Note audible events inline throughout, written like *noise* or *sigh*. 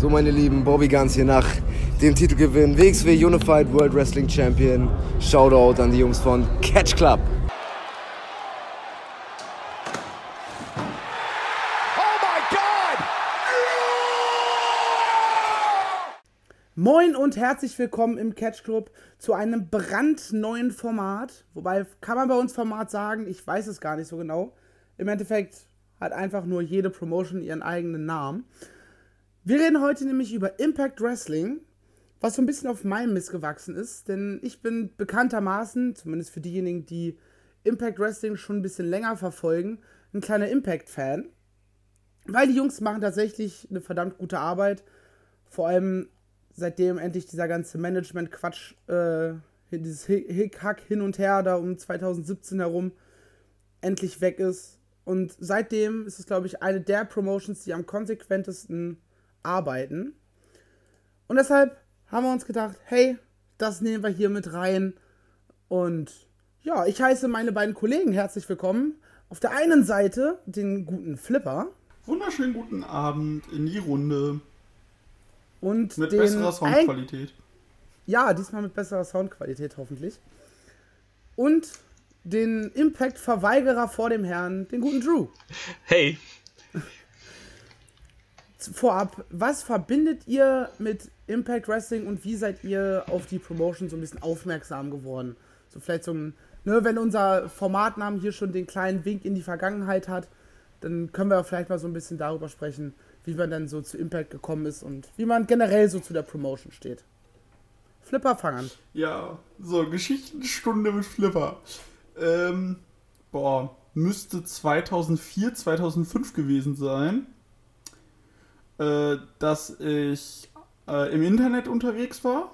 So, meine Lieben, Bobby Guns hier nach dem Titelgewinn WXW Unified World Wrestling Champion. Shoutout an die Jungs von Catch Club. Moin und herzlich willkommen im Catch Club zu einem brandneuen Format. Wobei, kann man bei uns Format sagen? Ich weiß es gar nicht so genau. Im Endeffekt hat einfach nur jede Promotion ihren eigenen Namen. Wir reden heute nämlich über Impact Wrestling, was so ein bisschen auf meinem Mist gewachsen ist, denn ich bin bekanntermaßen, zumindest für diejenigen, die Impact Wrestling schon ein bisschen länger verfolgen, ein kleiner Impact-Fan. Weil die Jungs machen tatsächlich eine verdammt gute Arbeit. Vor allem seitdem endlich dieser ganze Management-Quatsch, äh, dieses Hickhack hin und her da um 2017 herum endlich weg ist. Und seitdem ist es, glaube ich, eine der Promotions, die am konsequentesten arbeiten. Und deshalb haben wir uns gedacht, hey, das nehmen wir hier mit rein. Und ja, ich heiße meine beiden Kollegen herzlich willkommen. Auf der einen Seite den guten Flipper. Wunderschönen guten Abend in die Runde. Und mit den besserer Soundqualität. Ja, diesmal mit besserer Soundqualität hoffentlich. Und den Impact-Verweigerer vor dem Herrn, den guten Drew. Hey. Vorab, was verbindet ihr mit Impact Wrestling und wie seid ihr auf die Promotion so ein bisschen aufmerksam geworden? So vielleicht so ein, ne, wenn unser Formatnamen hier schon den kleinen Wink in die Vergangenheit hat, dann können wir vielleicht mal so ein bisschen darüber sprechen, wie man dann so zu Impact gekommen ist und wie man generell so zu der Promotion steht. Flipper fangen. Ja, so, Geschichtenstunde mit Flipper. Ähm, boah, müsste 2004, 2005 gewesen sein, äh, dass ich äh, im Internet unterwegs war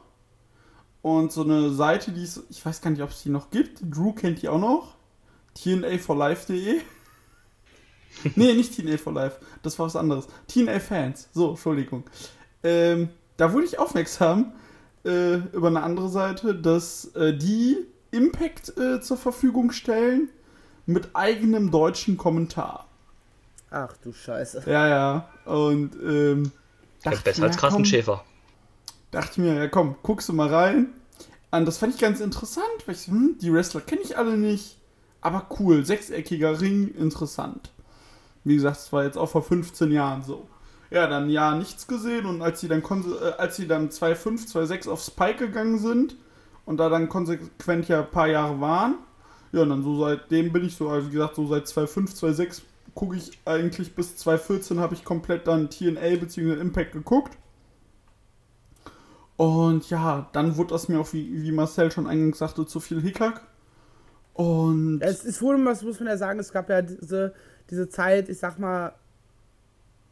und so eine Seite, die es, ich weiß gar nicht, ob es die noch gibt, Drew kennt die auch noch, tnaforlife.de. *laughs* nee, nicht TNA for Life, das war was anderes. TNA Fans, so, Entschuldigung. Ähm, da wurde ich aufmerksam äh, über eine andere Seite, dass äh, die Impact äh, zur Verfügung stellen mit eigenem deutschen Kommentar. Ach du Scheiße. Ja, ja. Und ähm, dachte besser mir, als Carsten Schäfer. Dachte mir, ja komm, guckst du mal rein. Und das fand ich ganz interessant, weil ich so, hm, die Wrestler kenne ich alle nicht. Aber cool, sechseckiger Ring, interessant. Wie gesagt, es war jetzt auch vor 15 Jahren so. Ja, dann ja nichts gesehen und als sie dann äh, als sie dann 2,5, 2,6 auf Spike gegangen sind und da dann konsequent ja ein paar Jahre waren, ja, und dann so seitdem bin ich so, also wie gesagt, so seit 2,5, 2,6 gucke ich eigentlich bis 2014 habe ich komplett dann TNA bzw. Impact geguckt. Und ja, dann wurde das mir auch, wie, wie Marcel schon eingangs sagte, zu viel Hickhack. Und. Es ist wohl, was muss man ja sagen, es gab ja diese diese Zeit, ich sag mal,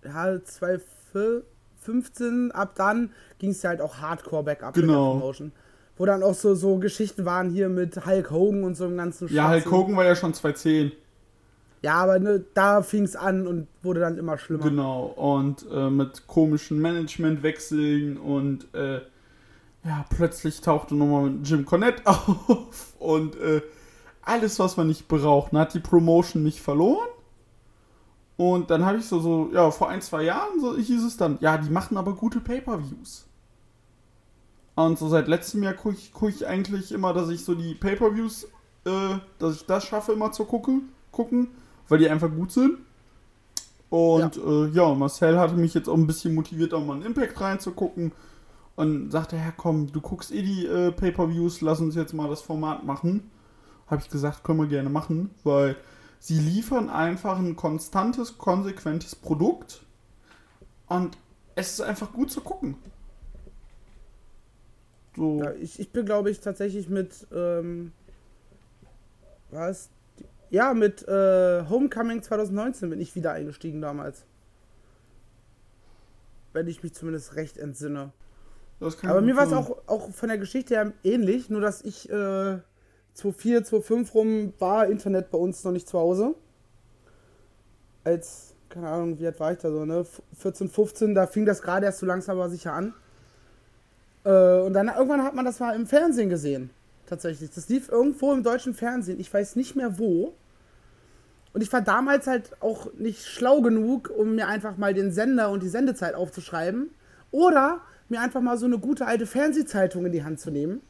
ja, 2015, ab dann ging es ja halt auch hardcore backup genau. Promotion. Wo dann auch so, so Geschichten waren hier mit Hulk Hogan und so einem ganzen Ja, Hulk Hogan war ja schon 2010. Ja, aber ne, da fing es an und wurde dann immer schlimmer. Genau, und äh, mit komischen Managementwechseln und äh, ja, plötzlich tauchte nochmal Jim Cornette *laughs* auf und äh, alles, was man nicht braucht. Dann hat die Promotion mich verloren und dann habe ich so, so, ja, vor ein, zwei Jahren so hieß es dann, ja, die machen aber gute Pay-Per-Views. Und so seit letztem Jahr gucke ich, guck ich eigentlich immer, dass ich so die Pay-Per-Views, äh, dass ich das schaffe, immer zu gucken, gucken, weil die einfach gut sind. Und ja, äh, ja Marcel hatte mich jetzt auch ein bisschen motiviert, auch mal einen Impact reinzugucken. Und sagte, ja komm, du guckst eh die äh, Pay-Per-Views, lass uns jetzt mal das Format machen. Habe ich gesagt, können wir gerne machen, weil sie liefern einfach ein konstantes, konsequentes Produkt und es ist einfach gut zu gucken. So. Ja, ich, ich bin, glaube ich, tatsächlich mit, ähm, was? Ja, mit äh, Homecoming 2019 bin ich wieder eingestiegen damals. Wenn ich mich zumindest recht entsinne. Aber mir war es auch, auch von der Geschichte her ähnlich, nur dass ich äh, 2004, 2005 rum war Internet bei uns noch nicht zu Hause. Als, keine Ahnung, wie alt war ich da so, ne? 14, 15, da fing das gerade erst so langsam aber sicher an. Äh, und dann irgendwann hat man das mal im Fernsehen gesehen. Tatsächlich. Das lief irgendwo im deutschen Fernsehen. Ich weiß nicht mehr wo. Und ich war damals halt auch nicht schlau genug, um mir einfach mal den Sender und die Sendezeit aufzuschreiben Oder mir einfach mal so eine gute alte Fernsehzeitung in die Hand zu nehmen.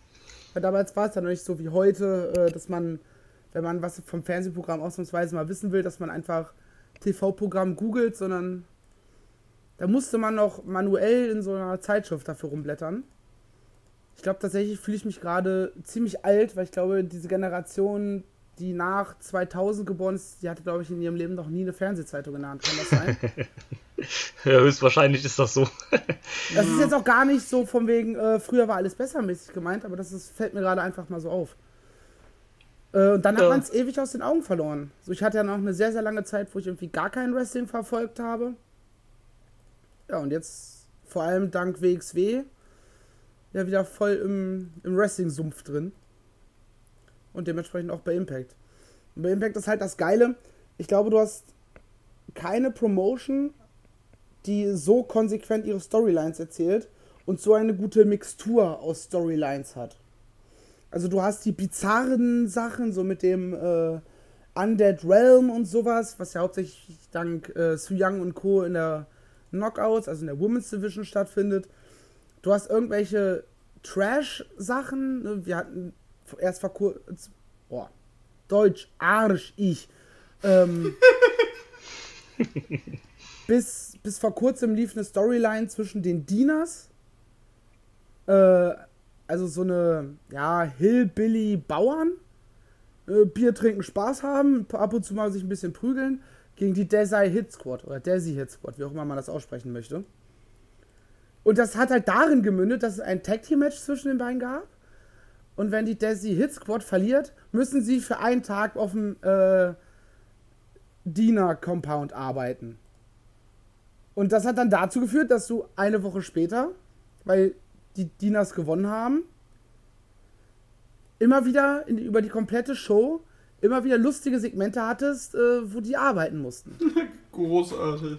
Weil damals war es ja noch nicht so wie heute, äh, dass man, wenn man was vom Fernsehprogramm ausnahmsweise mal wissen will, dass man einfach TV-Programm googelt, sondern da musste man noch manuell in so einer Zeitschrift dafür rumblättern. Ich glaube tatsächlich fühle ich mich gerade ziemlich alt, weil ich glaube, diese Generation, die nach 2000 geboren ist, die hatte, glaube ich, in ihrem Leben noch nie eine Fernsehzeitung in der Hand. Kann das sein? *laughs* ja, höchstwahrscheinlich ist das so. *laughs* das ist jetzt auch gar nicht so von wegen, äh, früher war alles besser mäßig gemeint, aber das ist, fällt mir gerade einfach mal so auf. Äh, und dann hat man es ewig aus den Augen verloren. So, ich hatte ja noch eine sehr, sehr lange Zeit, wo ich irgendwie gar kein Wrestling verfolgt habe. Ja, und jetzt vor allem dank WXW ja wieder voll im, im Wrestling-Sumpf drin. Und dementsprechend auch bei Impact. Und bei Impact ist halt das Geile. Ich glaube, du hast keine Promotion, die so konsequent ihre Storylines erzählt und so eine gute Mixtur aus Storylines hat. Also du hast die bizarren Sachen, so mit dem äh, Undead Realm und sowas, was ja hauptsächlich dank äh, Su Young und Co. in der Knockouts, also in der Women's Division stattfindet. Du hast irgendwelche Trash-Sachen. Ne? Wir hatten erst vor kurzem. Boah. Deutsch, Arsch, ich. Ähm, *laughs* bis, bis vor kurzem lief eine Storyline zwischen den Dieners. Äh, also so eine, ja, Hillbilly-Bauern. Äh, Bier trinken, Spaß haben, ab und zu mal sich ein bisschen prügeln gegen die Desai Hit Squad oder Desi Hit Squad, wie auch immer man das aussprechen möchte. Und das hat halt darin gemündet, dass es ein Tag Team Match zwischen den beiden gab. Und wenn die Desi Hit Squad verliert, müssen sie für einen Tag auf dem äh, Diener Compound arbeiten. Und das hat dann dazu geführt, dass du eine Woche später, weil die Dieners gewonnen haben, immer wieder in, über die komplette Show immer wieder lustige Segmente hattest, äh, wo die arbeiten mussten. *laughs* Großartig.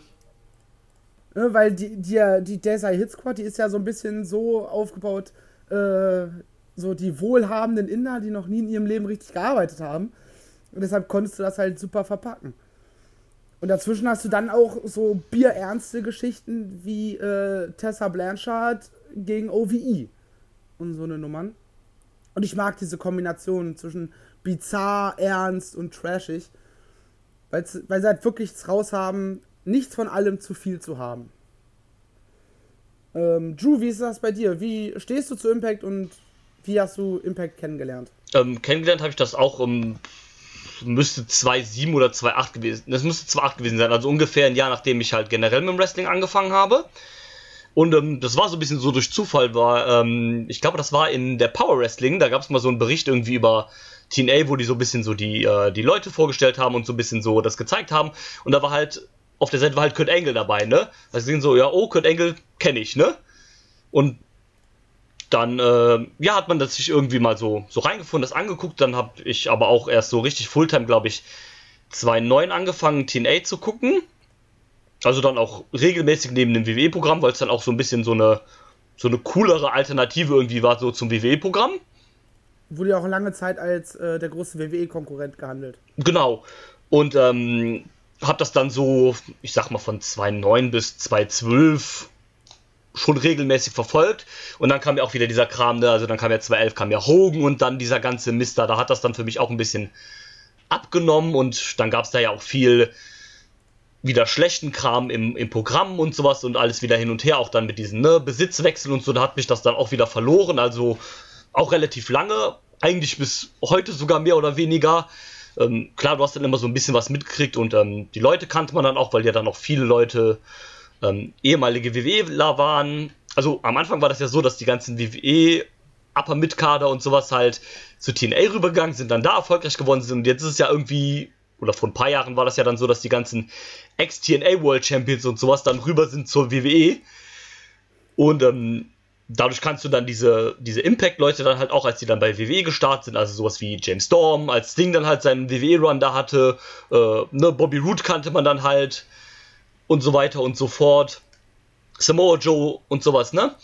Ne, weil die, die, die Desai Hit Squad, die ist ja so ein bisschen so aufgebaut, äh, so die wohlhabenden Inder, die noch nie in ihrem Leben richtig gearbeitet haben. Und deshalb konntest du das halt super verpacken. Und dazwischen hast du dann auch so bierernste Geschichten wie äh, Tessa Blanchard gegen OVE und so eine Nummern. Und ich mag diese Kombination zwischen bizarr, ernst und trashig. weil sie halt wirklich raus haben, nichts von allem zu viel zu haben. Ähm, Drew, wie ist das bei dir? Wie stehst du zu Impact und wie hast du Impact kennengelernt? Ähm, kennengelernt habe ich das auch um müsste 2,7 oder 2,8 gewesen. Das müsste 2,8 gewesen sein, also ungefähr ein Jahr nachdem ich halt generell mit dem Wrestling angefangen habe. Und ähm, das war so ein bisschen so durch Zufall, war, ähm, ich glaube, das war in der Power Wrestling, da gab es mal so einen Bericht irgendwie über TNA, wo die so ein bisschen so die, äh, die Leute vorgestellt haben und so ein bisschen so das gezeigt haben. Und da war halt, auf der Seite war halt Kurt Angle dabei, ne? Also sind so, ja, oh, Kurt Angle kenne ich, ne? Und dann, äh, ja, hat man das sich irgendwie mal so, so reingefunden, das angeguckt. Dann habe ich aber auch erst so richtig Fulltime, glaube ich, 2009 angefangen, TNA zu gucken. Also dann auch regelmäßig neben dem WWE-Programm, weil es dann auch so ein bisschen so eine, so eine coolere Alternative irgendwie war, so zum WWE-Programm wurde ja auch lange Zeit als äh, der große WWE-Konkurrent gehandelt. Genau. Und ähm, habe das dann so, ich sag mal, von 2009 bis 2012 schon regelmäßig verfolgt. Und dann kam ja auch wieder dieser Kram, da, also dann kam ja 2011, kam ja Hogan und dann dieser ganze Mister. Da hat das dann für mich auch ein bisschen abgenommen und dann gab es da ja auch viel wieder schlechten Kram im, im Programm und sowas und alles wieder hin und her, auch dann mit diesen ne, Besitzwechseln und so, da hat mich das dann auch wieder verloren. Also auch relativ lange, eigentlich bis heute sogar mehr oder weniger. Ähm, klar, du hast dann immer so ein bisschen was mitgekriegt und ähm, die Leute kannte man dann auch, weil ja dann auch viele Leute ähm, ehemalige WWEler waren. Also am Anfang war das ja so, dass die ganzen WWE Upper Mid Kader und sowas halt zu TNA rübergegangen sind, dann da erfolgreich geworden sind und jetzt ist es ja irgendwie oder vor ein paar Jahren war das ja dann so, dass die ganzen Ex-TNA World Champions und sowas dann rüber sind zur WWE. Und ähm, dadurch kannst du dann diese, diese Impact-Leute dann halt auch, als die dann bei WWE gestartet sind, also sowas wie James Storm, als Sting dann halt seinen WWE-Run da hatte, äh, ne, Bobby Root kannte man dann halt und so weiter und so fort. Samoa Joe und sowas, ne?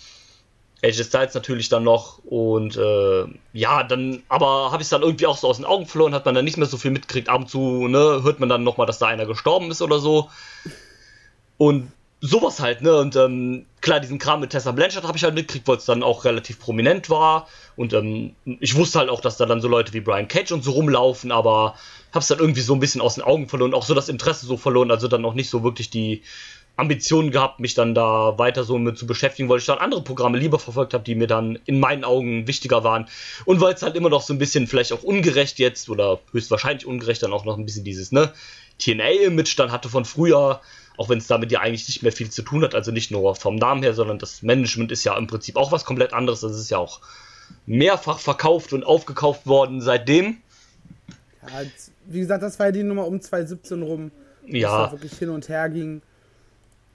AJ Styles natürlich dann noch und äh, ja, dann, aber habe ich es dann irgendwie auch so aus den Augen verloren, hat man dann nicht mehr so viel mitgekriegt. Ab und zu, ne, hört man dann nochmal, dass da einer gestorben ist oder so. Und sowas halt, ne? Und ähm, klar, diesen Kram mit Tessa Blanchard habe ich halt mitgekriegt, weil es dann auch relativ prominent war. Und ähm, ich wusste halt auch, dass da dann so Leute wie Brian Cage und so rumlaufen, aber hab's dann irgendwie so ein bisschen aus den Augen verloren, auch so das Interesse so verloren, also dann auch nicht so wirklich die Ambitionen gehabt, mich dann da weiter so mit zu beschäftigen, weil ich dann andere Programme lieber verfolgt habe, die mir dann in meinen Augen wichtiger waren. Und weil es halt immer noch so ein bisschen vielleicht auch ungerecht jetzt oder höchstwahrscheinlich ungerecht dann auch noch ein bisschen dieses, ne, TNA-Image dann hatte von früher, auch wenn es damit ja eigentlich nicht mehr viel zu tun hat, also nicht nur vom Namen her, sondern das Management ist ja im Prinzip auch was komplett anderes. Das ist ja auch mehrfach verkauft und aufgekauft worden seitdem. Ja, wie gesagt, das war ja die Nummer um 2017 rum. Ja. Da wirklich hin und her ging.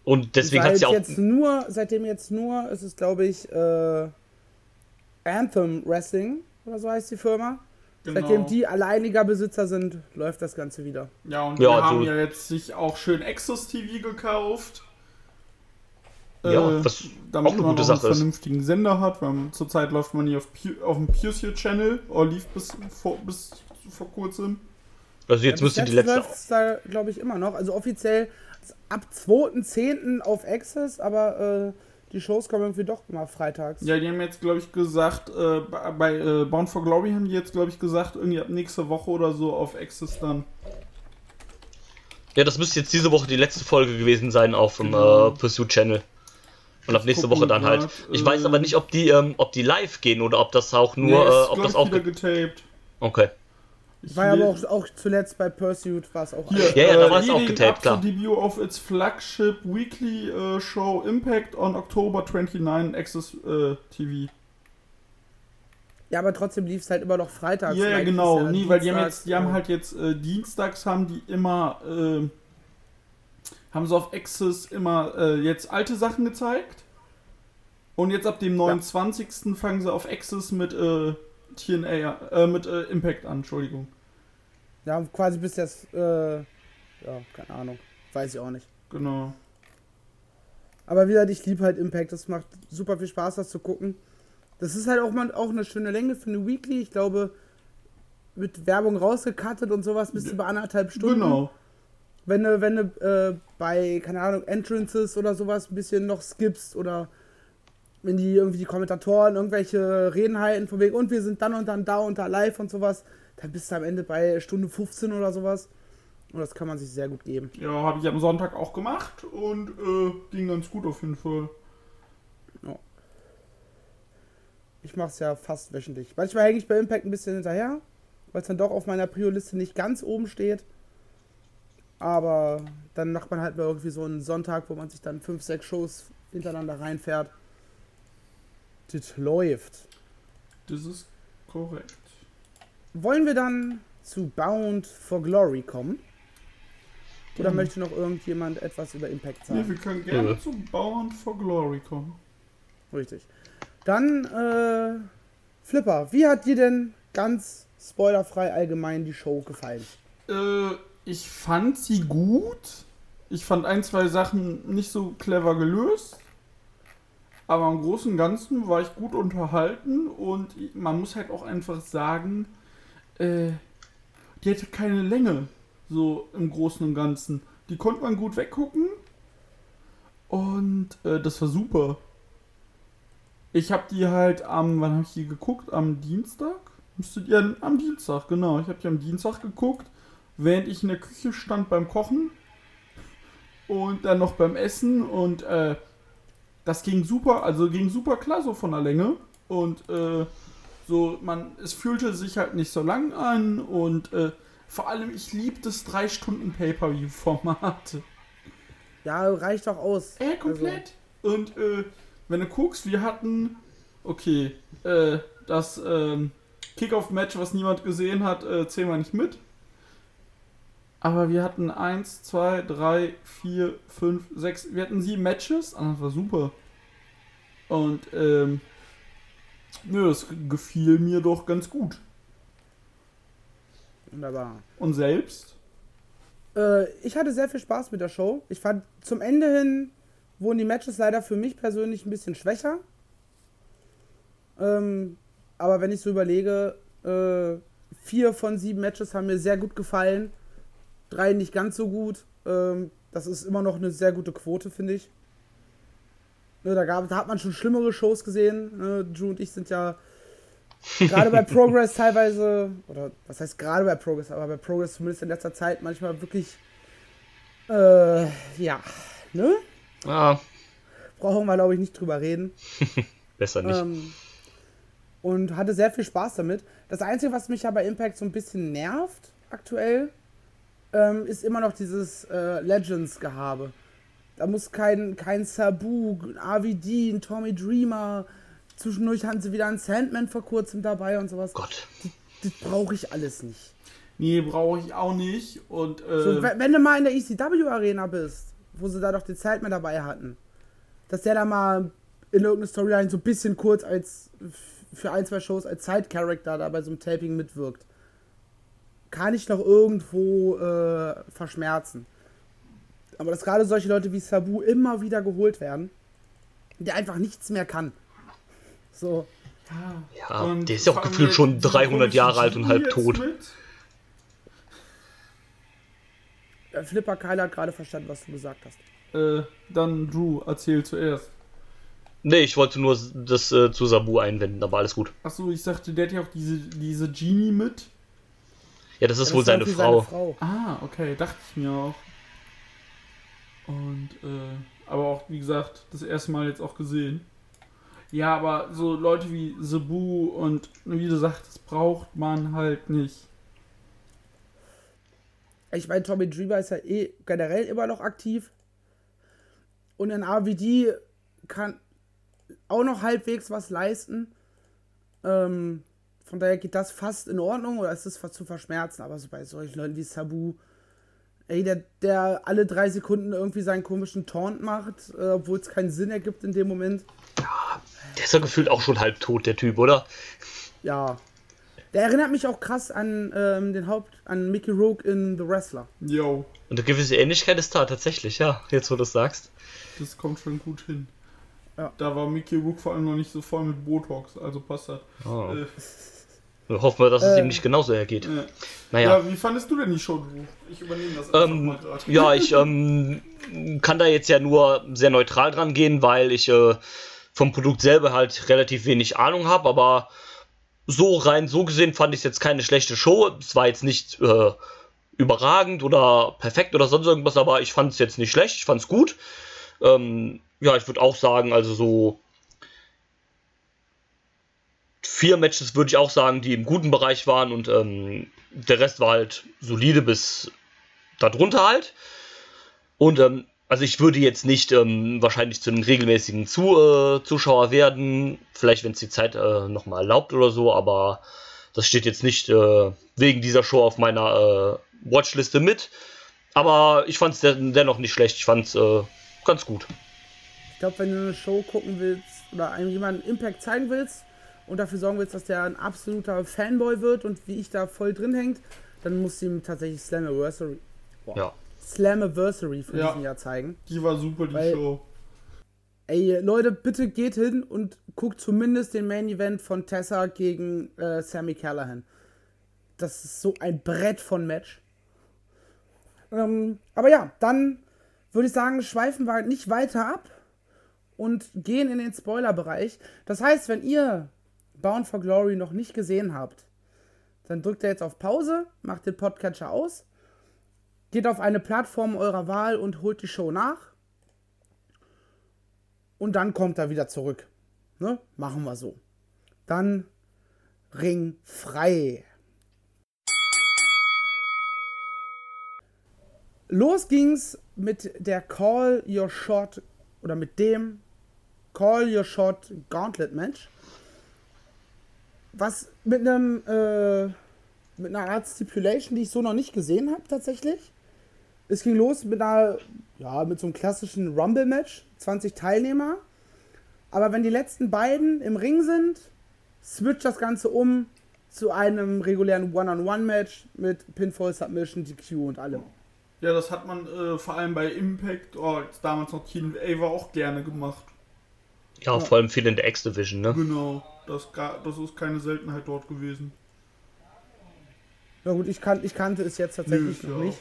Und deswegen hat es ja auch. Jetzt nur, seitdem jetzt nur, ist es glaube ich, äh, Anthem Wrestling oder so heißt die Firma. Genau. Seitdem die alleiniger Besitzer sind, läuft das Ganze wieder. Ja, und ja, wir haben ja jetzt sich auch schön Exos TV gekauft. Ja, äh, was damit auch eine gute Sache einen vernünftigen Sender hat. Weil zurzeit läuft man hier auf, auf dem PureSear Channel, oder lief bis vor, bis vor kurzem. Also jetzt ja, müsste die letzte. läuft da, glaube ich, immer noch. Also offiziell ab 2.10. auf Access, aber äh, die Shows kommen irgendwie doch immer freitags. Ja, die haben jetzt, glaube ich, gesagt, äh, bei äh, Bound for Glory haben die jetzt, glaube ich, gesagt, irgendwie ab nächste Woche oder so auf Access dann. Ja, das müsste jetzt diese Woche die letzte Folge gewesen sein auf dem genau. äh, Pursuit Channel. Und ab nächste Woche dann halt. Ich weiß aber nicht, ob die, ähm, ob die live gehen oder ob das auch nur, nee, äh, ob das auch getaped. Okay. War aber auch, auch zuletzt bei Pursuit war es auch. Hier, ja, ja, da war es auch getaped, klar. debut of its flagship weekly uh, show Impact on October 29 Access uh, TV. Ja, aber trotzdem lief es halt immer noch freitags. Ja, ja genau. Ja Nie, weil die haben jetzt, die haben halt jetzt äh, dienstags haben die immer äh, haben sie auf Access immer äh, jetzt alte Sachen gezeigt. Und jetzt ab dem 29. Ja. fangen sie auf Access mit äh, TNA, äh, mit äh, Impact an, Entschuldigung. Ja, quasi bis jetzt, äh, ja, keine Ahnung. Weiß ich auch nicht. Genau. Aber wie gesagt, ich liebe halt Impact. Das macht super viel Spaß, das zu gucken. Das ist halt auch mal auch eine schöne Länge für eine Weekly. Ich glaube, mit Werbung rausgekattet und sowas bist du bei anderthalb Stunden. Genau. Wenn du, wenn du äh, bei, keine Ahnung, Entrances oder sowas ein bisschen noch skippst oder wenn die irgendwie die Kommentatoren irgendwelche Reden halten von wegen und wir sind dann und dann da und da live und sowas, dann bist du am Ende bei Stunde 15 oder sowas. Und das kann man sich sehr gut geben. Ja, habe ich am Sonntag auch gemacht und äh, ging ganz gut auf jeden Fall. Ja. Ich mache es ja fast wöchentlich. Manchmal hänge ich bei Impact ein bisschen hinterher, weil es dann doch auf meiner Prio-Liste nicht ganz oben steht. Aber dann macht man halt mal irgendwie so einen Sonntag, wo man sich dann fünf, sechs Shows hintereinander reinfährt. Das läuft. Das ist korrekt. Wollen wir dann zu Bound for Glory kommen? Oder mhm. möchte noch irgendjemand etwas über Impact sagen? Nee, wir können gerne ja. zu Bound for Glory kommen. Richtig. Dann, äh, Flipper, wie hat dir denn ganz spoilerfrei allgemein die Show gefallen? Äh, ich fand sie gut. Ich fand ein, zwei Sachen nicht so clever gelöst. Aber im Großen und Ganzen war ich gut unterhalten und man muss halt auch einfach sagen, äh, die hatte keine Länge, so im Großen und Ganzen. Die konnte man gut weggucken und äh, das war super. Ich habe die halt am, wann habe ich die geguckt? Am Dienstag? Müsstet ihr am Dienstag, genau. Ich habe die am Dienstag geguckt, während ich in der Küche stand beim Kochen und dann noch beim Essen und äh, das ging super, also ging super klar so von der Länge und äh, so, man, es fühlte sich halt nicht so lang an und äh, vor allem, ich liebe das 3 Stunden Pay-Per-View-Format. Ja, reicht doch aus. Äh, komplett. Also. Und äh, wenn du guckst, wir hatten, okay, äh, das ähm, Kickoff-Match, was niemand gesehen hat, äh, zählen wir nicht mit. Aber wir hatten 1, 2, 3, 4, 5, 6, wir hatten sieben Matches. Ah, das war super. Und ähm, Nö, das gefiel mir doch ganz gut. Wunderbar. Und selbst? Äh, ich hatte sehr viel Spaß mit der Show. Ich fand zum Ende hin wurden die Matches leider für mich persönlich ein bisschen schwächer. Ähm, aber wenn ich so überlege, äh, vier von sieben Matches haben mir sehr gut gefallen. Drei nicht ganz so gut. Ähm, Das ist immer noch eine sehr gute Quote, finde ich. Ne, da, gab, da hat man schon schlimmere Shows gesehen. Ne, Drew und ich sind ja gerade bei *laughs* Progress teilweise, oder was heißt gerade bei Progress, aber bei Progress zumindest in letzter Zeit manchmal wirklich, äh, ja, ne? Ah, Brauchen wir, glaube ich, nicht drüber reden. *laughs* besser nicht. Ähm, und hatte sehr viel Spaß damit. Das Einzige, was mich ja bei Impact so ein bisschen nervt aktuell, ähm, ist immer noch dieses äh, Legends-Gehabe. Da muss kein, kein Sabu, ein RVD, ein Tommy Dreamer, zwischendurch hatten sie wieder einen Sandman vor kurzem dabei und sowas. Gott. Das brauche ich alles nicht. Nee, brauche ich auch nicht. Und äh, So, wenn wenn du mal in der ECW-Arena bist, wo sie da doch den Sandman dabei hatten, dass der da mal in irgendeiner Storyline so ein bisschen kurz als für ein, zwei Shows als Side-Character da bei so einem Taping mitwirkt, kann ich noch irgendwo äh, verschmerzen. Aber dass gerade solche Leute wie Sabu immer wieder geholt werden, der einfach nichts mehr kann. So, Ja, und der ist ja auch gefühlt schon diese 300 Jahre alt und halb tot. mit. äh, Flipper Kyle hat gerade verstanden, was du gesagt hast. Äh, dann Drew, erzähl zuerst. Nee, ich wollte nur das äh, zu Sabu einwenden, aber alles gut. Achso, ich sagte, der hat ja auch diese, diese Genie mit. Ja, das ist Ja, wohl das war seine Frau. Frau. Ah, okay, dachte ich mir auch. Und, äh, aber auch, wie gesagt, das erste Mal jetzt auch gesehen. Ja, aber so Leute wie Sabu und wie du sagst, das braucht man halt nicht. Ich meine, Tommy Dreamer ist ja eh generell immer noch aktiv. Und ein RVD kann auch noch halbwegs was leisten. Ähm, von daher geht das fast in Ordnung oder ist es fast zu verschmerzen. Aber so bei solchen Leuten wie Sabu, ey, der, der alle drei Sekunden irgendwie seinen komischen Taunt macht, äh, obwohl es keinen Sinn ergibt in dem Moment. Der ist ja gefühlt auch schon halb tot, der Typ, oder? Ja. Der erinnert mich auch krass an ähm, den Haupt, an Mickey Rourke in The Wrestler. Yo, Und eine gewisse Ähnlichkeit ist da tatsächlich, ja, jetzt wo du es sagst. das kommt schon gut hin. Ja. Da war Mickey Rook vor allem noch nicht so voll mit Botox, also passt das. Oh. Äh, Wir hoffen wir, dass es Ähm, ihm nicht genauso ergeht. äh. Naja. Ja, wie fandest du denn die Show, Drew? Ich übernehme das einfach Ähm, mal gerade. ja, ich *laughs* ähm, kann da jetzt ja nur sehr neutral dran gehen, weil ich äh, vom Produkt selber halt relativ wenig Ahnung habe, aber so rein so gesehen fand ich es jetzt keine schlechte Show. Es war jetzt nicht äh, überragend oder perfekt oder sonst irgendwas, aber ich fand es jetzt nicht schlecht, ich fand es gut. Ähm, ja, ich würde auch sagen, also so vier Matches würde ich auch sagen, die im guten Bereich waren und ähm, der Rest war halt solide bis darunter halt. Und ähm, also ich würde jetzt nicht ähm, wahrscheinlich zu einem regelmäßigen zu, äh, Zuschauer werden, vielleicht wenn es die Zeit äh, nochmal erlaubt oder so, aber das steht jetzt nicht äh, wegen dieser Show auf meiner äh, Watchliste mit. Aber ich fand es dennoch nicht schlecht, ich fand es äh, ganz gut. Ich glaube, wenn du eine Show gucken willst oder einem jemanden Impact zeigen willst und dafür sorgen willst, dass der ein absoluter Fanboy wird und wie ich da voll drin hängt, dann musst du ihm tatsächlich Slammiversary, boah, Ja. Slammiversary von Ja. diesem Jahr zeigen. Die war super, die Weil- Show. Ey, Leute, bitte geht hin und guckt zumindest den Main Event von Tessa gegen äh, Sammy Callahan. Das ist so ein Brett von Match. Ähm, aber ja, dann würde ich sagen, schweifen wir nicht weiter ab und gehen in den Spoiler-Bereich. Das heißt, wenn ihr Bound for Glory noch nicht gesehen habt, dann drückt ihr jetzt auf Pause, macht den Podcatcher aus, geht auf eine Plattform eurer Wahl und holt die Show nach. Und dann kommt er wieder zurück. Ne? Machen wir so. Dann Ring frei. Los ging's mit der Call Your Shot oder mit dem Call Your Shot Gauntlet Match. Was mit einem äh, mit einer Art Stipulation, die ich so noch nicht gesehen habe tatsächlich. Es ging los mit einer ja, mit so einem klassischen Rumble Match, 20 Teilnehmer. Aber wenn die letzten beiden im Ring sind, switcht das Ganze um zu einem regulären One-on-One-Match mit Pinfall, Submission, DQ und allem. Ja, das hat man äh, vor allem bei Impact, oh, als damals noch TNA war, auch gerne gemacht. Ja, vor allem viel in der X-Division, ne? Genau, das, das ist keine Seltenheit dort gewesen. Na gut, ich, kan ich kannte es jetzt Nö, tatsächlich ist ja noch nicht.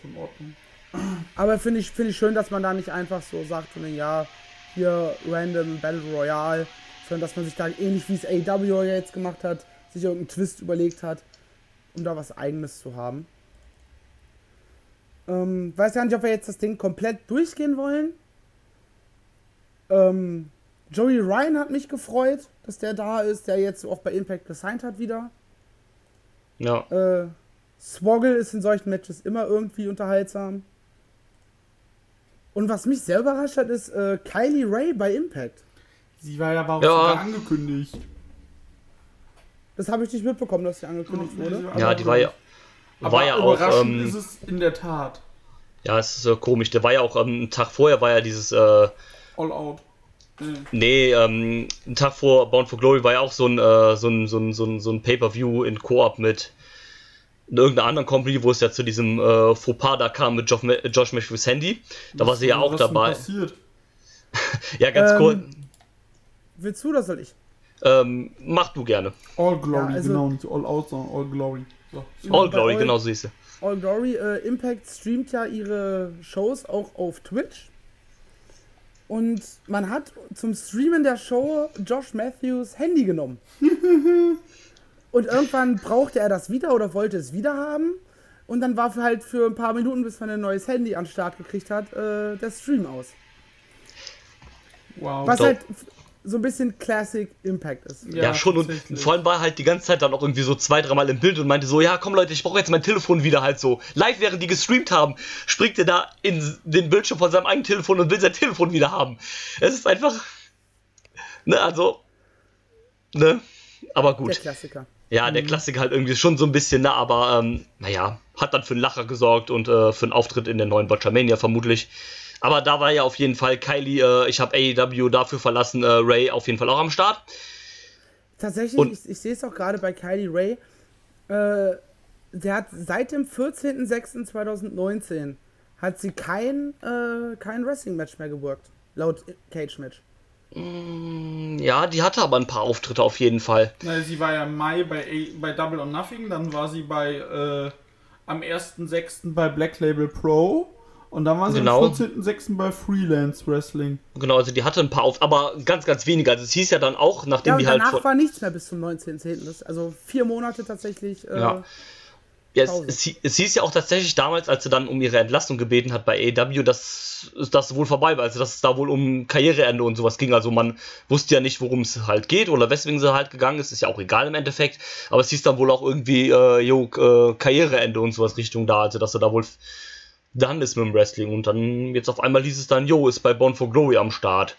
Aber finde ich, find ich schön, dass man da nicht einfach so sagt, von den, ja, hier random Battle Royale, sondern dass man sich da ähnlich wie es AEW jetzt gemacht hat, sich irgendeinen Twist überlegt hat, um da was eigenes zu haben. Ähm, weiß gar nicht, ob wir jetzt das Ding komplett durchgehen wollen. Ähm, Joey Ryan hat mich gefreut, dass der da ist, der jetzt auch bei Impact gesigned hat wieder. Ja. Äh, Swoggle ist in solchen Matches immer irgendwie unterhaltsam. Und was mich sehr überrascht hat, ist äh, Kylie Ray bei Impact. Sie war ja aber auch Ja. sogar angekündigt. Das habe ich nicht mitbekommen, dass sie angekündigt wurde. Ja, die war ja. Aber War ja auch. überraschend Ähm, ist es in der Tat. ja, es ist äh, komisch. Der war ja auch ähm, einen Tag vorher, war ja dieses. Äh, All out. Nee. nee, ähm, einen Tag vor Bound for Glory war ja auch so ein, äh, so ein, so ein, so ein, so ein Pay-Per-View in Koop mit irgendeiner anderen Company, wo es ja zu diesem äh, Fauxpas da kam mit Josh, Josh Matthews Handy. Da war sie ja auch Was denn dabei. Passiert? *laughs* Ja, ganz Ähm, kurz. Willst du oder soll ich? Ähm, mach du gerne. All Glory, Ja, also- genau, nicht All Out, sondern All Glory. So. All Glory, All- genau so hieß sie. All Glory, äh, Impact streamt ja ihre Shows auch auf Twitch. Und man hat zum Streamen der Show Josh Matthews Handy genommen. *laughs* Und irgendwann brauchte er das wieder oder wollte es wieder haben. Und dann war für halt für ein paar Minuten, bis man ein neues Handy an den Start gekriegt hat, äh, der Stream aus. Wow. Was halt so ein bisschen Classic Impact ist. Ja, schon. Und vor allem war er halt die ganze Zeit dann auch irgendwie so zwei, dreimal im Bild und meinte so, ja, komm Leute, ich brauche jetzt mein Telefon wieder halt so. Live, während die gestreamt haben, springt er da in den Bildschirm von seinem eigenen Telefon und will sein Telefon wieder haben. Es ist einfach. Ne, also. Ne? Aber Der gut. Klassiker. Ja, der Klassiker halt irgendwie schon so ein bisschen, ne, aber ähm, naja, hat dann für einen Lacher gesorgt und äh, für einen Auftritt in der neuen Botchamania vermutlich. Aber da war ja auf jeden Fall Kylie, äh, ich habe AEW dafür verlassen, äh, Ray auf jeden Fall auch am Start. Tatsächlich, Und- ich, ich sehe es auch gerade bei Kylie Ray. Äh, der hat seit dem 14.06.2019 hat sie kein, äh, kein Wrestling-Match mehr geworkt. Laut Cage-Match. Ja, die hatte aber ein paar Auftritte auf jeden Fall. Na, sie war ja im Mai bei, A bei Double or Nothing, dann war sie bei äh, am 1.6. bei Black Label Pro und dann war sie Genau. am 14.6. bei Freelance Wrestling. Genau, also die hatte ein paar auf, aber ganz, ganz wenige. Also es hieß ja dann auch, nachdem Ja, die halt danach war nichts mehr bis zum 19.10. Das- Also vier Monate tatsächlich. Äh, Ja. Ja, es, es, es hieß ja auch tatsächlich damals, als sie dann um ihre Entlassung gebeten hat bei AEW, dass das wohl vorbei war. Also, dass es da wohl um Karriereende und sowas ging. Also, man wusste ja nicht, worum es halt geht oder weswegen sie halt gegangen ist. Ist ja auch egal im Endeffekt. Aber es hieß dann wohl auch irgendwie, äh, jo, äh, Karriereende und sowas Richtung da. Also, dass er da wohl dann ist mit dem Wrestling. Und dann jetzt auf einmal hieß es dann, jo, ist bei Born for Glory am Start.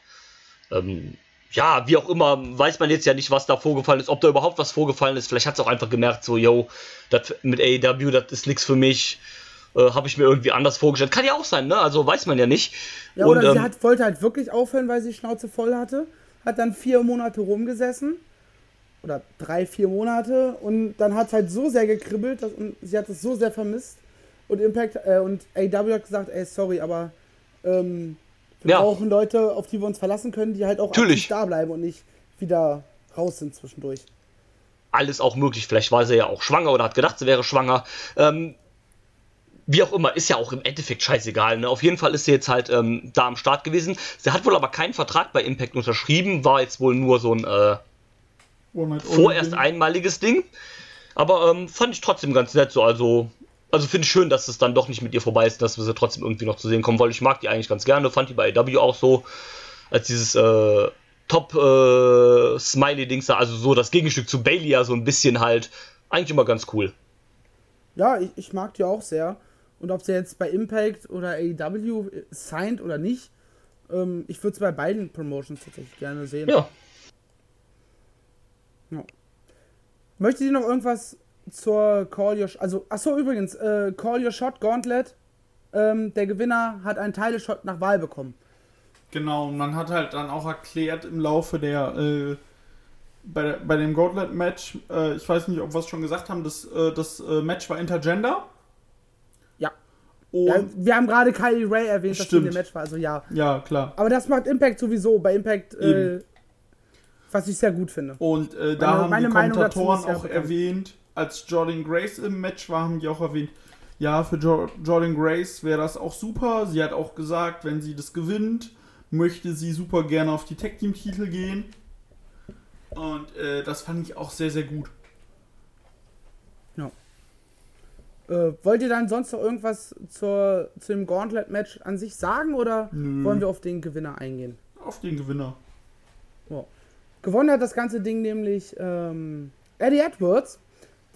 Ähm, ja, wie auch immer, weiß man jetzt ja nicht, was da vorgefallen ist, ob da überhaupt was vorgefallen ist. Vielleicht hat es auch einfach gemerkt, so, yo, das mit AEW, das ist nichts für mich. Äh, Habe ich mir irgendwie anders vorgestellt. Kann ja auch sein, ne? Also weiß man ja nicht. Ja, Und, oder sie ähm, hat, wollte halt wirklich aufhören, weil sie Schnauze voll hatte. Hat dann vier Monate rumgesessen. Oder drei, vier Monate. Und dann hat es halt so sehr gekribbelt. Dass, und sie hat es so sehr vermisst. Und Impact äh, und AW hat gesagt, ey, sorry, aber ähm, wir Ja. brauchen Leute, auf die wir uns verlassen können, die halt auch da bleiben und nicht wieder raus sind zwischendurch. alles auch möglich. Vielleicht war sie ja auch schwanger oder hat gedacht, sie wäre schwanger. Ähm, wie auch immer, ist ja auch im Endeffekt scheißegal. Ne? Auf jeden Fall ist sie jetzt halt ähm, da am Start gewesen. Sie hat wohl aber keinen Vertrag bei Impact unterschrieben, war jetzt wohl nur so ein äh, vorerst Only. einmaliges Ding. Aber ähm, fand ich trotzdem ganz nett so. Also, also finde ich schön, dass es dann doch nicht mit ihr vorbei ist, dass wir sie trotzdem irgendwie noch zu sehen kommen, weil ich mag die eigentlich ganz gerne. Fand die bei AW auch so, als dieses äh, Top äh, da, also so das Gegenstück zu Bailey ja so ein bisschen halt. Eigentlich immer ganz cool. Ja, ich, ich mag die auch sehr. Und ob sie jetzt bei Impact oder AEW signed oder nicht, ähm, ich würde es bei beiden Promotions tatsächlich gerne sehen. Ja. Möchtet ihr noch irgendwas zur Call Your Sh Also, achso, übrigens, äh, Call Your Shot Gauntlet. Ähm, der Gewinner hat einen Teileshot nach Wahl bekommen. Genau, und man hat halt dann auch erklärt im Laufe der, äh, bei, bei dem Gauntlet-Match, äh, ich weiß nicht, ob wir es schon gesagt haben, das, äh, das äh, Match war Intergender. Ja. Und, ja wir haben gerade Kylie Ray erwähnt, dass sie in dem Stimmt. Match war, also ja. ja, klar. Aber das macht Impact sowieso. Bei Impact, äh, was ich sehr gut finde. Und äh, da Meine- haben die Kommentatoren auch bekannt. erwähnt, als Jordan Grace im Match war, haben die auch erwähnt, ja, für jo Jordan Grace wäre das auch super. Sie hat auch gesagt, wenn sie das gewinnt, möchte sie super gerne auf die Tag Team Titel gehen. Und äh, das fand ich auch sehr, sehr gut. Ja. Äh, wollt ihr dann sonst noch irgendwas zur, zu dem Gauntlet-Match an sich sagen oder Nö. wollen wir auf den Gewinner eingehen? Auf den Gewinner. Ja. Gewonnen hat das ganze Ding nämlich ähm, Eddie Edwards,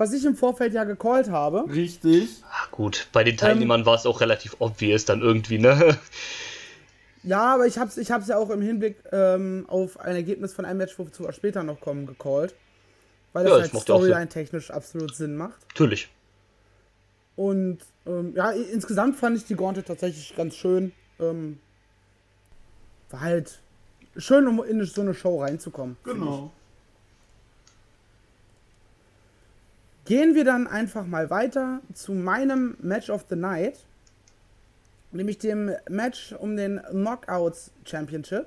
was ich im Vorfeld ja gecallt habe. Richtig. Ach, gut, bei den Teilnehmern war es auch relativ obvious dann irgendwie, ne? *laughs* Ja, aber ich hab's, ich hab's ja auch im Hinblick ähm, auf ein Ergebnis von einem Match, wozu wir später noch kommen, gecallt. Weil das Ja, das halt. Storyline-technisch absolut Sinn macht. Natürlich. Und ähm, ja, insgesamt fand ich die Gauntlet tatsächlich ganz schön. Ähm, war halt schön, um in so eine Show reinzukommen. Genau. Gehen wir dann einfach mal weiter zu meinem Match of the Night. Nämlich dem Match um den Knockouts Championship.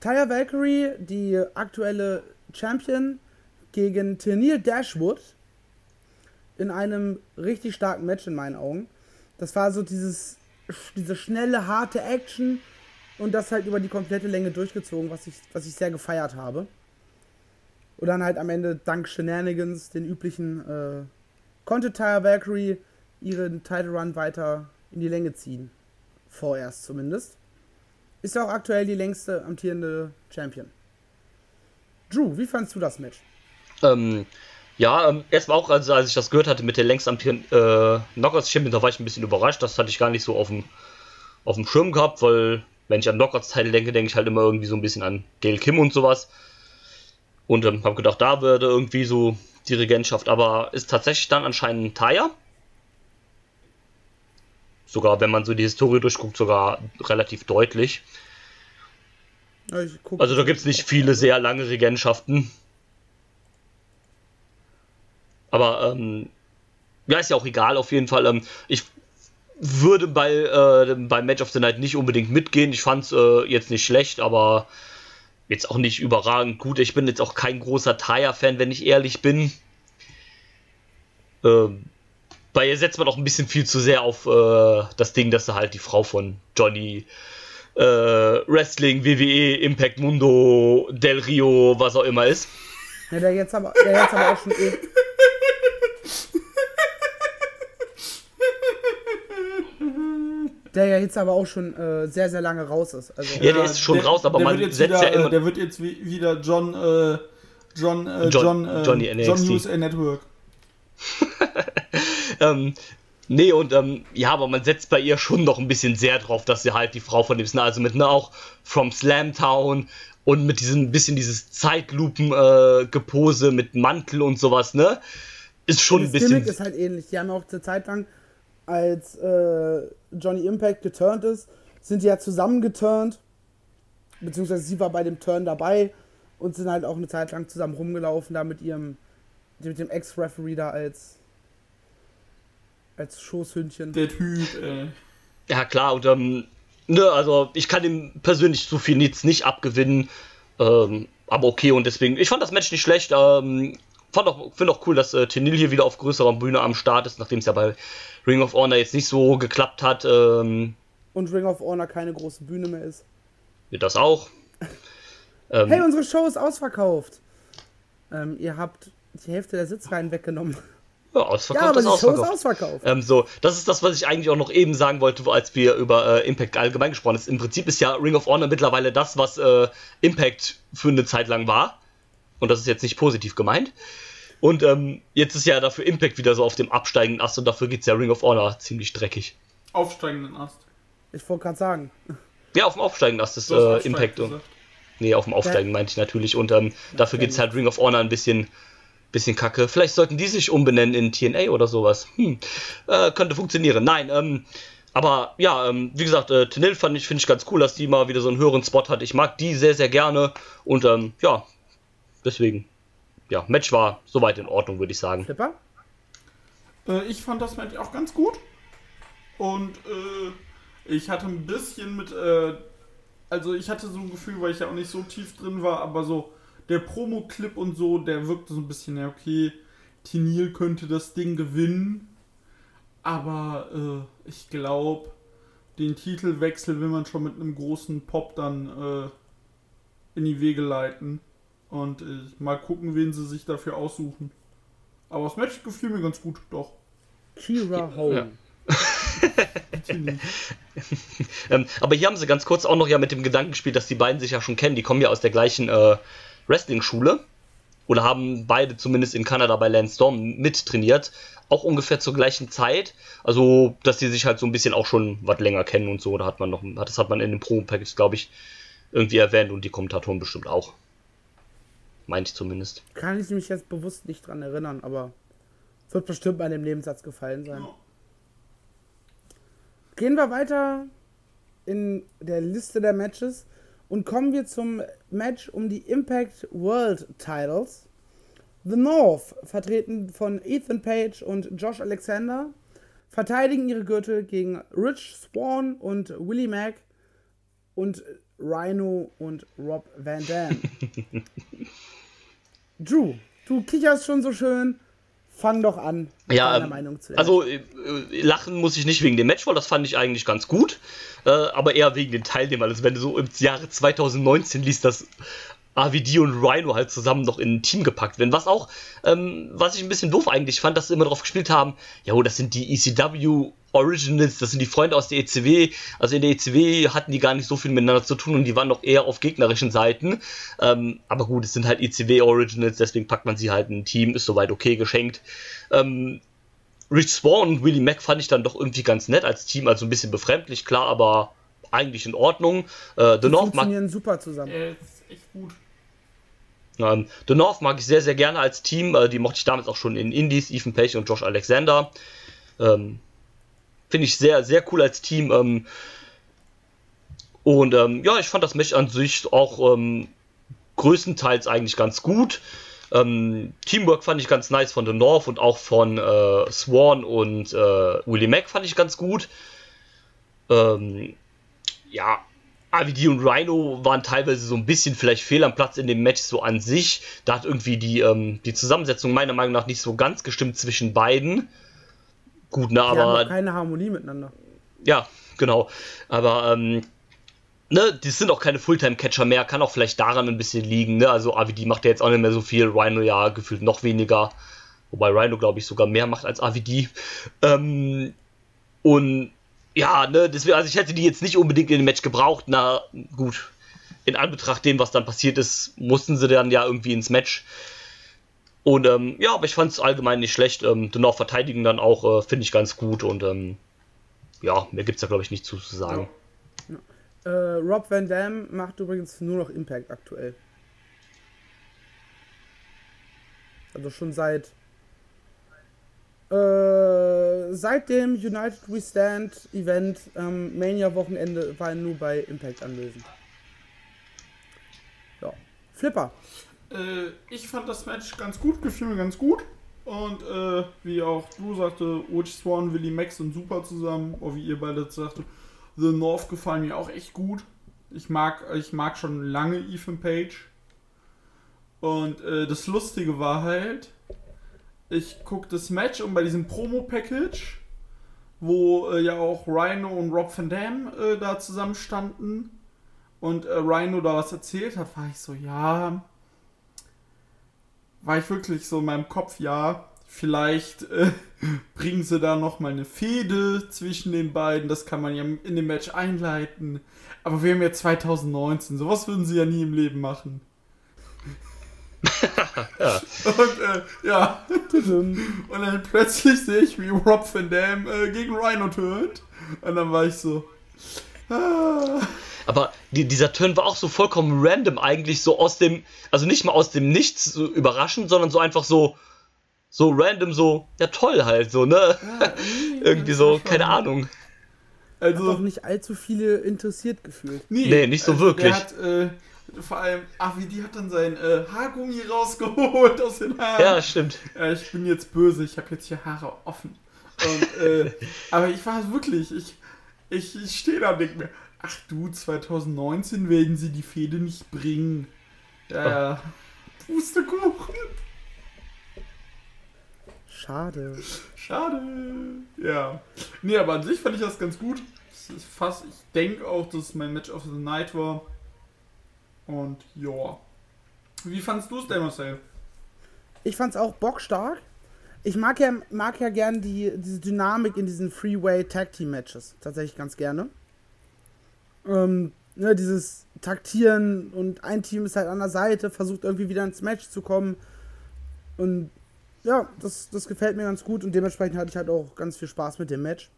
Taya Valkyrie, die aktuelle Champion, gegen Tennille Dashwood. In einem richtig starken Match in meinen Augen. Das war so dieses, diese schnelle, harte Action und das halt über die komplette Länge durchgezogen, was ich, was ich sehr gefeiert habe. Und dann halt am Ende dank Shenanigans, den üblichen, äh, konnte Tyra Valkyrie ihren Title Run weiter in die Länge ziehen. Vorerst zumindest. Ist ja auch aktuell die längste amtierende Champion. Drew, wie fandst du das Match? Ähm, ja, ähm, erstmal auch, also, als ich das gehört hatte mit der längst amtierenden äh, Knockouts Champion, da war ich ein bisschen überrascht. Das hatte ich gar nicht so auf dem, auf dem Schirm gehabt, weil, wenn ich an Knockouts Teile denke, denke ich halt immer irgendwie so ein bisschen an Gail Kim und sowas. Und ähm, habe gedacht, da würde irgendwie so die Regentschaft, aber ist tatsächlich dann anscheinend Taya. Sogar, wenn man so die Historie durchguckt, sogar relativ deutlich. Also da gibt es nicht viele sehr lange Regentschaften. Aber ähm, ja, ist ja auch egal, auf jeden Fall. Ähm, ich würde bei, äh, beim Match of the Night nicht unbedingt mitgehen. Ich fand es äh, jetzt nicht schlecht, aber jetzt auch nicht überragend gut. Ich bin jetzt auch kein großer Taya-Fan, wenn ich ehrlich bin. Ähm, bei ihr setzt man auch ein bisschen viel zu sehr auf äh, das Ding, dass sie halt die Frau von Johnny äh, Wrestling, WWE, Impact Mundo, Del Rio, was auch immer ist. Ja, der jetzt aber, der jetzt aber auch schon. eh- *laughs* Der ja jetzt aber auch schon äh, sehr, sehr lange raus ist. Also, Ja, der ist schon raus, aber der man wird jetzt setzt wieder, ja immer- äh, Der wird jetzt wie, wieder John, äh, John, äh, John- John, äh, Johnny John NXT. USA Network. *laughs* Ähm, nee, und ähm, ja, aber man setzt bei ihr schon noch ein bisschen sehr drauf, dass sie halt die Frau von dem. Ne? Also mit ne, auch From Slamtown und mit diesem bisschen dieses Zeitlupen-Gepose mit Mantel und sowas, ne? Ist schon ein das Gimmick bisschen. ist halt ähnlich. Die haben auch eine Zeit lang, als äh, Johnny Impact geturnt ist, sind die ja zusammen geturnt. Beziehungsweise sie war bei dem Turn dabei und sind halt auch eine Zeit lang zusammen rumgelaufen, da mit ihrem, mit dem Ex-Referee da als, als Schoßhündchen. Der Typ, äh, Ja, klar, und ähm, ne, also ich kann ihm persönlich zu viel jetzt nicht abgewinnen. Ähm, aber okay, und deswegen, ich fand das Match nicht schlecht. Ähm, fand auch, finde auch cool, dass äh, Tenil hier wieder auf größerer Bühne am Start ist, nachdem es ja bei Ring of Honor jetzt nicht so geklappt hat. Ähm, Und Ring of Honor keine große Bühne mehr ist. wird das auch. *laughs* Ähm, Hey, unsere Show ist ausverkauft. Ähm, ihr habt die Hälfte der Sitzreihen weggenommen. ja, ausverkauft ja, aber ist die Show ist ausverkauft. ausverkauft. Ähm, so, das ist das, was ich eigentlich auch noch eben sagen wollte, wo- als wir über äh, Impact allgemein gesprochen haben. Im Prinzip ist ja Ring of Honor mittlerweile das, was äh, Impact für eine Zeit lang war. Und das ist jetzt nicht positiv gemeint. Und ähm, jetzt ist ja dafür Impact wieder so auf dem absteigenden Ast und dafür geht es ja Ring of Honor ziemlich dreckig. aufsteigenden Ast. Ich wollte gerade sagen. Ja, auf dem aufsteigenden Ast ist äh, Impact. Und, nee, auf dem Aufsteigen meinte ich natürlich. Und ähm, dafür geht es halt Ring of Honor ein bisschen, bisschen kacke. Vielleicht sollten die sich umbenennen in TNA oder sowas. Hm. Äh, könnte funktionieren. Nein, ähm, aber ja, ähm, wie gesagt, äh, Tenil fand ich, finde ich ganz cool, dass die mal wieder so einen höheren Spot hat. Ich mag die sehr, sehr gerne. Und ähm, ja, deswegen, ja, Match war soweit in Ordnung, würde ich sagen. Flipper? Äh, ich fand das Match auch ganz gut. Und äh, ich hatte ein bisschen mit, äh, also ich hatte so ein Gefühl, weil ich ja auch nicht so tief drin war, aber so der Promo-Clip und so, der wirkte so ein bisschen, ja okay, Tinil könnte das Ding gewinnen. Aber äh, ich glaube, den Titelwechsel will man schon mit einem großen Pop dann äh, in die Wege leiten. Und äh, mal gucken, wen sie sich dafür aussuchen. Aber das Match gefiel mir ganz gut, doch. Kira Home. *laughs* ähm, aber hier haben sie ganz kurz auch noch ja mit dem Gedanken gespielt, dass die beiden sich ja schon kennen. Die kommen ja aus der gleichen äh, Wrestling-Schule oder haben beide zumindest in Kanada bei Lance Storm mittrainiert. Auch ungefähr zur gleichen Zeit. Also, dass die sich halt so ein bisschen auch schon was länger kennen und so. Da hat man noch, das hat man in den Promo-Packs, glaube ich, irgendwie erwähnt und die Kommentatoren bestimmt auch. Meinte ich zumindest. Kann ich mich jetzt bewusst nicht dran erinnern, aber wird bestimmt bei dem Nebensatz gefallen sein. Gehen wir weiter in der Liste der Matches und kommen wir zum Match um die Impact World Titles. The North, vertreten von Ethan Page und Josh Alexander, verteidigen ihre Gürtel gegen Rich Swan und Willie Mack und Rhino und Rob Van Dam. *laughs* Drew, du kicherst schon so schön. Fang doch an. Ja, ähm, Meinung zu also äh, lachen muss ich nicht wegen dem Match, weil das fand ich eigentlich ganz gut, äh, aber eher wegen den Teilnehmern. Also wenn du so im Jahre 2019 liest, dass AVD und Rhino halt zusammen noch in ein Team gepackt werden. Was auch, ähm, was ich ein bisschen doof eigentlich fand, dass sie immer darauf gespielt haben, ja, oh, das sind die ECW Originals, das sind die Freunde aus der ECW. Also in der ECW hatten die gar nicht so viel miteinander zu tun und die waren noch eher auf gegnerischen Seiten. Ähm, aber gut, es sind halt ECW Originals, deswegen packt man sie halt in ein Team, ist soweit okay geschenkt. Ähm, Rich Swan und Willie Mack fand ich dann doch irgendwie ganz nett als Team, also ein bisschen befremdlich, klar, aber eigentlich in Ordnung. Äh, The die North funktionieren super zusammen. Äh, ist echt gut. Ähm, The North mag ich sehr, sehr gerne als Team. Äh, die mochte ich damals auch schon in Indies, Ethan Page und Josh Alexander. Ähm, Finde ich sehr, sehr cool als Team. Ähm, und ähm, ja, ich fand das Match an sich auch ähm, größtenteils eigentlich ganz gut. Ähm, Teamwork fand ich ganz nice von The North und auch von äh, Swan und äh, Willie Mack fand ich ganz gut. Ähm, ja, AVD und Rhino waren teilweise so ein bisschen vielleicht fehl am Platz in dem Match so an sich. Da hat irgendwie die, ähm, die Zusammensetzung meiner Meinung nach nicht so ganz gestimmt zwischen beiden. Gut, ne, aber. Die haben keine Harmonie miteinander. Ja, genau. Aber, ähm, ne, die sind auch keine Fulltime-Catcher mehr, kann auch vielleicht daran ein bisschen liegen, ne? Also AVD macht ja jetzt auch nicht mehr so viel, Rhino ja gefühlt noch weniger. Wobei Rhino, glaube ich, sogar mehr macht als AVD. Ähm, und ja, ne, deswegen, also ich hätte die jetzt nicht unbedingt in dem Match gebraucht. Na gut, in Anbetracht dem, was dann passiert ist, mussten sie dann ja irgendwie ins Match. Und ähm, ja, aber ich fand es allgemein nicht schlecht. Ähm, Dennoch verteidigen dann auch, äh, finde ich ganz gut. Und ähm, ja, mehr gibt es da, glaube ich, nicht zu, zu sagen. Ja. Äh, Rob Van Dam macht übrigens nur noch Impact aktuell. Also schon seit äh, seit dem United We Stand Event ähm, Mania Wochenende war er nur bei Impact anwesend. Ja. Flipper. Äh, ich fand das Match ganz gut, gefiel mir ganz gut. Und äh, wie auch du sagte, Ochi Swan, Willie Max sind super zusammen. Oder wie ihr beide sagte, The North gefallen mir auch echt gut. Ich mag, ich mag schon lange Ethan Page. Und äh, das Lustige war halt, ich gucke das Match und bei diesem Promo-Package, wo äh, ja auch Rhino und Rob Van Dam äh, da zusammen standen und äh, Rhino da was erzählt hat, war ich so, ja, war ich wirklich so in meinem Kopf, ja, vielleicht äh, *laughs* bringen sie da noch mal eine Fehde zwischen den beiden, das kann man ja in dem Match einleiten, aber wir haben ja 2019, sowas würden sie ja nie im Leben machen. *laughs* ja. Und äh, ja. *laughs* Und dann plötzlich sehe ich, wie Rob Van Dam äh, gegen Rhino turnt. Und dann war ich so. Ah. Aber die, dieser Turn war auch so vollkommen random, eigentlich so aus dem, also nicht mal aus dem Nichts so überraschend, sondern so einfach so, so random, so, ja toll halt, so, ne? Ja, *laughs* Irgendwie so, keine Ahnung. Also. Hat auch nicht allzu viele interessiert gefühlt. Nee, nee nicht so also wirklich. Der hat, äh, vor allem, Avidi hat dann sein äh, Haargummi rausgeholt aus den Haaren. Ja, stimmt. Äh, ich bin jetzt böse, ich habe jetzt hier Haare offen. Und, äh, *laughs* aber ich war wirklich, ich, ich, ich stehe da denke mir, ach du, 2019 werden sie die Fehde nicht bringen. Ja, ja. Pustekuchen. Schade. Schade. Ja. Nee, aber an sich fand ich das ganz gut. Ist fast, ich denke auch, dass es mein Match of the Night war. Und ja. Wie fandst du es denn, Marcel? Ich fand's auch bockstark. Ich mag ja, mag ja gern die, diese Dynamik in diesen Freeway Tag Team Matches. Tatsächlich ganz gerne. Ähm, ne, dieses Taktieren und ein Team ist halt an der Seite, versucht irgendwie wieder ins Match zu kommen. Und ja, das, das gefällt mir ganz gut und dementsprechend hatte ich halt auch ganz viel Spaß mit dem Match.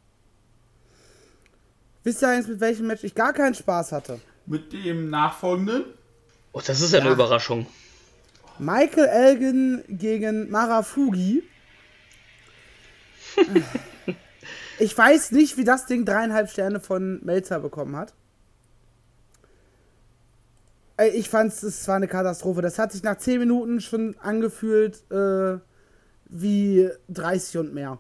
Wisst ihr eigentlich, mit welchem Match ich gar keinen Spaß hatte? Mit dem nachfolgenden? Oh, das ist ja, eine. Überraschung. Michael Elgin gegen Marafugi. *laughs* Ich weiß nicht, wie das Ding dreieinhalb Sterne von Melzer bekommen hat. Ich fand es war eine Katastrophe. Das hat sich nach 10 Minuten schon angefühlt äh, wie 30 und mehr.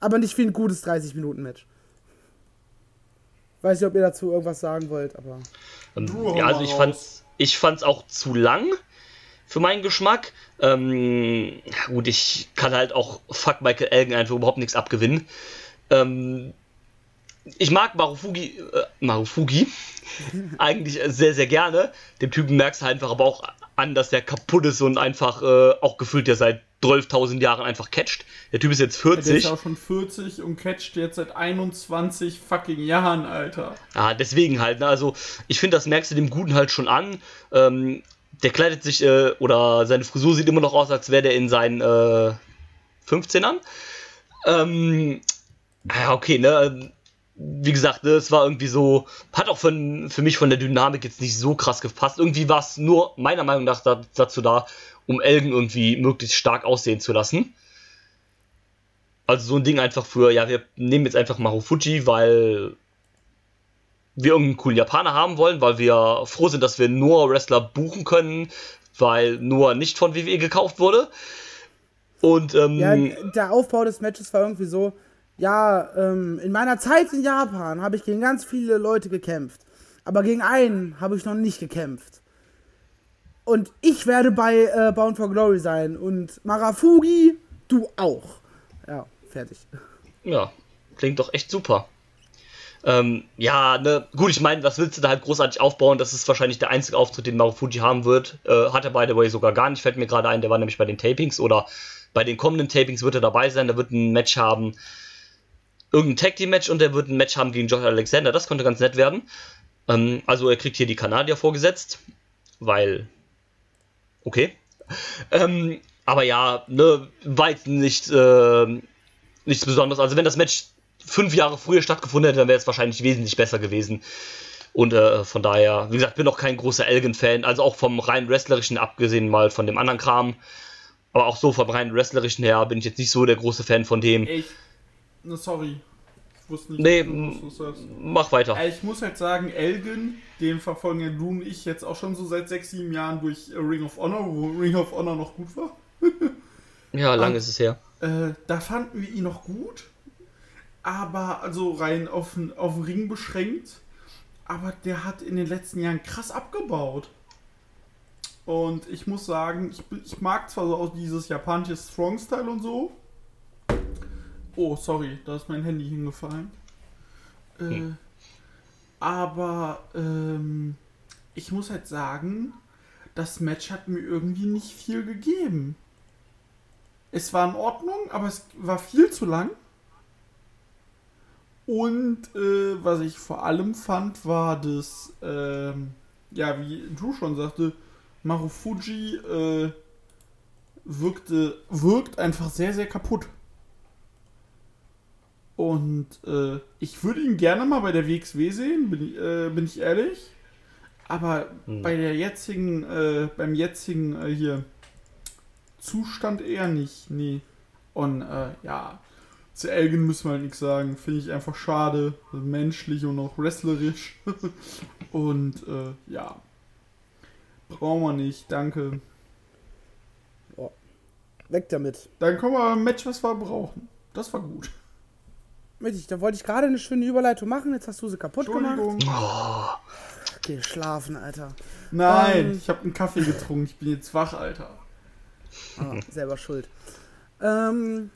Aber nicht wie ein gutes 30-Minuten-Match. Weiß nicht, ob ihr dazu irgendwas sagen wollt, aber. Ähm, ja, also ich fand's, ich fand's auch zu lang für meinen Geschmack. Ähm, gut, ich kann halt auch Fuck Michael Elgin einfach überhaupt nichts abgewinnen. Ähm, ich mag Marufugi, äh, Marufugi *laughs* eigentlich sehr, sehr gerne. Dem Typen merkst du einfach aber auch an, dass der kaputt ist und einfach äh, auch gefühlt der seit 12.000 Jahren einfach catcht. Der Typ ist jetzt Der ist 40. ja auch schon 40 und catcht jetzt seit 21 fucking Jahren, Alter. Ja, deswegen halt. Ne? Also, ich finde, das merkst du dem Guten halt schon an. Ähm, der kleidet sich, äh, oder seine Frisur sieht immer noch aus, als wäre der in seinen äh, 15ern. Ähm, ja, okay, ne? Wie gesagt, ne, es war irgendwie so, hat auch von, für mich von der Dynamik jetzt nicht so krass gepasst. Irgendwie war es nur meiner Meinung nach da, dazu da, um Elgen irgendwie möglichst stark aussehen zu lassen. Also so ein Ding einfach für, ja, wir nehmen jetzt einfach Marufuji, weil wir irgendeinen coolen Japaner haben wollen, weil wir froh sind, dass wir nur Wrestler buchen können, weil nur nicht von WWE gekauft wurde. Und ähm, Ja, der Aufbau des Matches war irgendwie so, ja, ähm, in meiner Zeit in Japan habe ich gegen ganz viele Leute gekämpft. Aber gegen einen habe ich noch nicht gekämpft. Und ich werde bei äh, Bound for Glory sein. Und Marafugi, du auch. Ja, fertig. ja, klingt doch echt super. Ähm, ja, ne, gut, ich meine, was willst du da halt großartig aufbauen? Das ist wahrscheinlich der einzige Auftritt, den Marufuji haben wird. Äh, hat er, by the way, sogar gar nicht, fällt mir gerade ein. Der war nämlich bei den Tapings oder bei den kommenden Tapings wird er dabei sein. Der wird ein Match haben, irgendein Tag Team Match und er wird ein Match haben gegen Josh Alexander. Das könnte ganz nett werden. Ähm, also er kriegt hier die Kanadier vorgesetzt, weil okay. Ähm, aber ja, ne, jetzt nicht, äh, nichts Besonderes. Also wenn das Match fünf Jahre früher stattgefunden hätte, dann wäre es wahrscheinlich wesentlich besser gewesen. Und äh, von daher, wie gesagt, bin auch kein großer Elgin-Fan, also auch vom rein wrestlerischen, abgesehen mal von dem anderen Kram. Aber auch so vom rein wrestlerischen her bin ich jetzt nicht so der große Fan von dem. Echt? Ne, sorry. Ich wusste nicht, Nee, du das sagst. Mach weiter. Äh, Ich muss halt sagen, Elgin, den verfolgen ja du und ich jetzt auch schon so seit sechs, sieben Jahren durch äh, Ring of Honor, wo Ring of Honor noch gut war. *laughs* Ja, lang Ah. ist es her. Äh, da fanden wir ihn noch gut, aber also rein auf, den- auf den Ring beschränkt. Aber der hat in den letzten Jahren krass abgebaut. Und ich muss sagen, ich, ich mag zwar so auch dieses japanische Strong-Style und so. Oh, sorry, da ist mein Handy hingefallen. Äh, Hm. Aber ähm, ich muss halt sagen, das Match hat mir irgendwie nicht viel gegeben. Es war in Ordnung, aber es war viel zu lang. Und äh, was ich vor allem fand, war das, ähm, ja, wie du schon sagte, Marufuji äh, wirkte, wirkt einfach sehr, sehr kaputt. Und äh, ich würde ihn gerne mal bei der WXW sehen, bin, ich- äh, bin ich ehrlich. Aber Hm. bei der jetzigen, äh, beim jetzigen äh, hier Zustand eher nicht, nee. Und äh, ja, zu Elgin müssen wir halt nichts sagen. Finde ich einfach schade. Menschlich und auch wrestlerisch. *laughs* und äh, ja. Brauchen wir nicht, danke. Weg damit. Dann kommen wir beim Match, was wir brauchen. Das war gut. Richtig, da wollte ich gerade eine schöne Überleitung machen, jetzt hast du sie kaputt gemacht. Entschuldigung. Geh schlafen, Alter. Nein, Ähm. ich habe einen Kaffee getrunken. Ich bin jetzt wach, Alter. Ah, selber schuld. Ähm,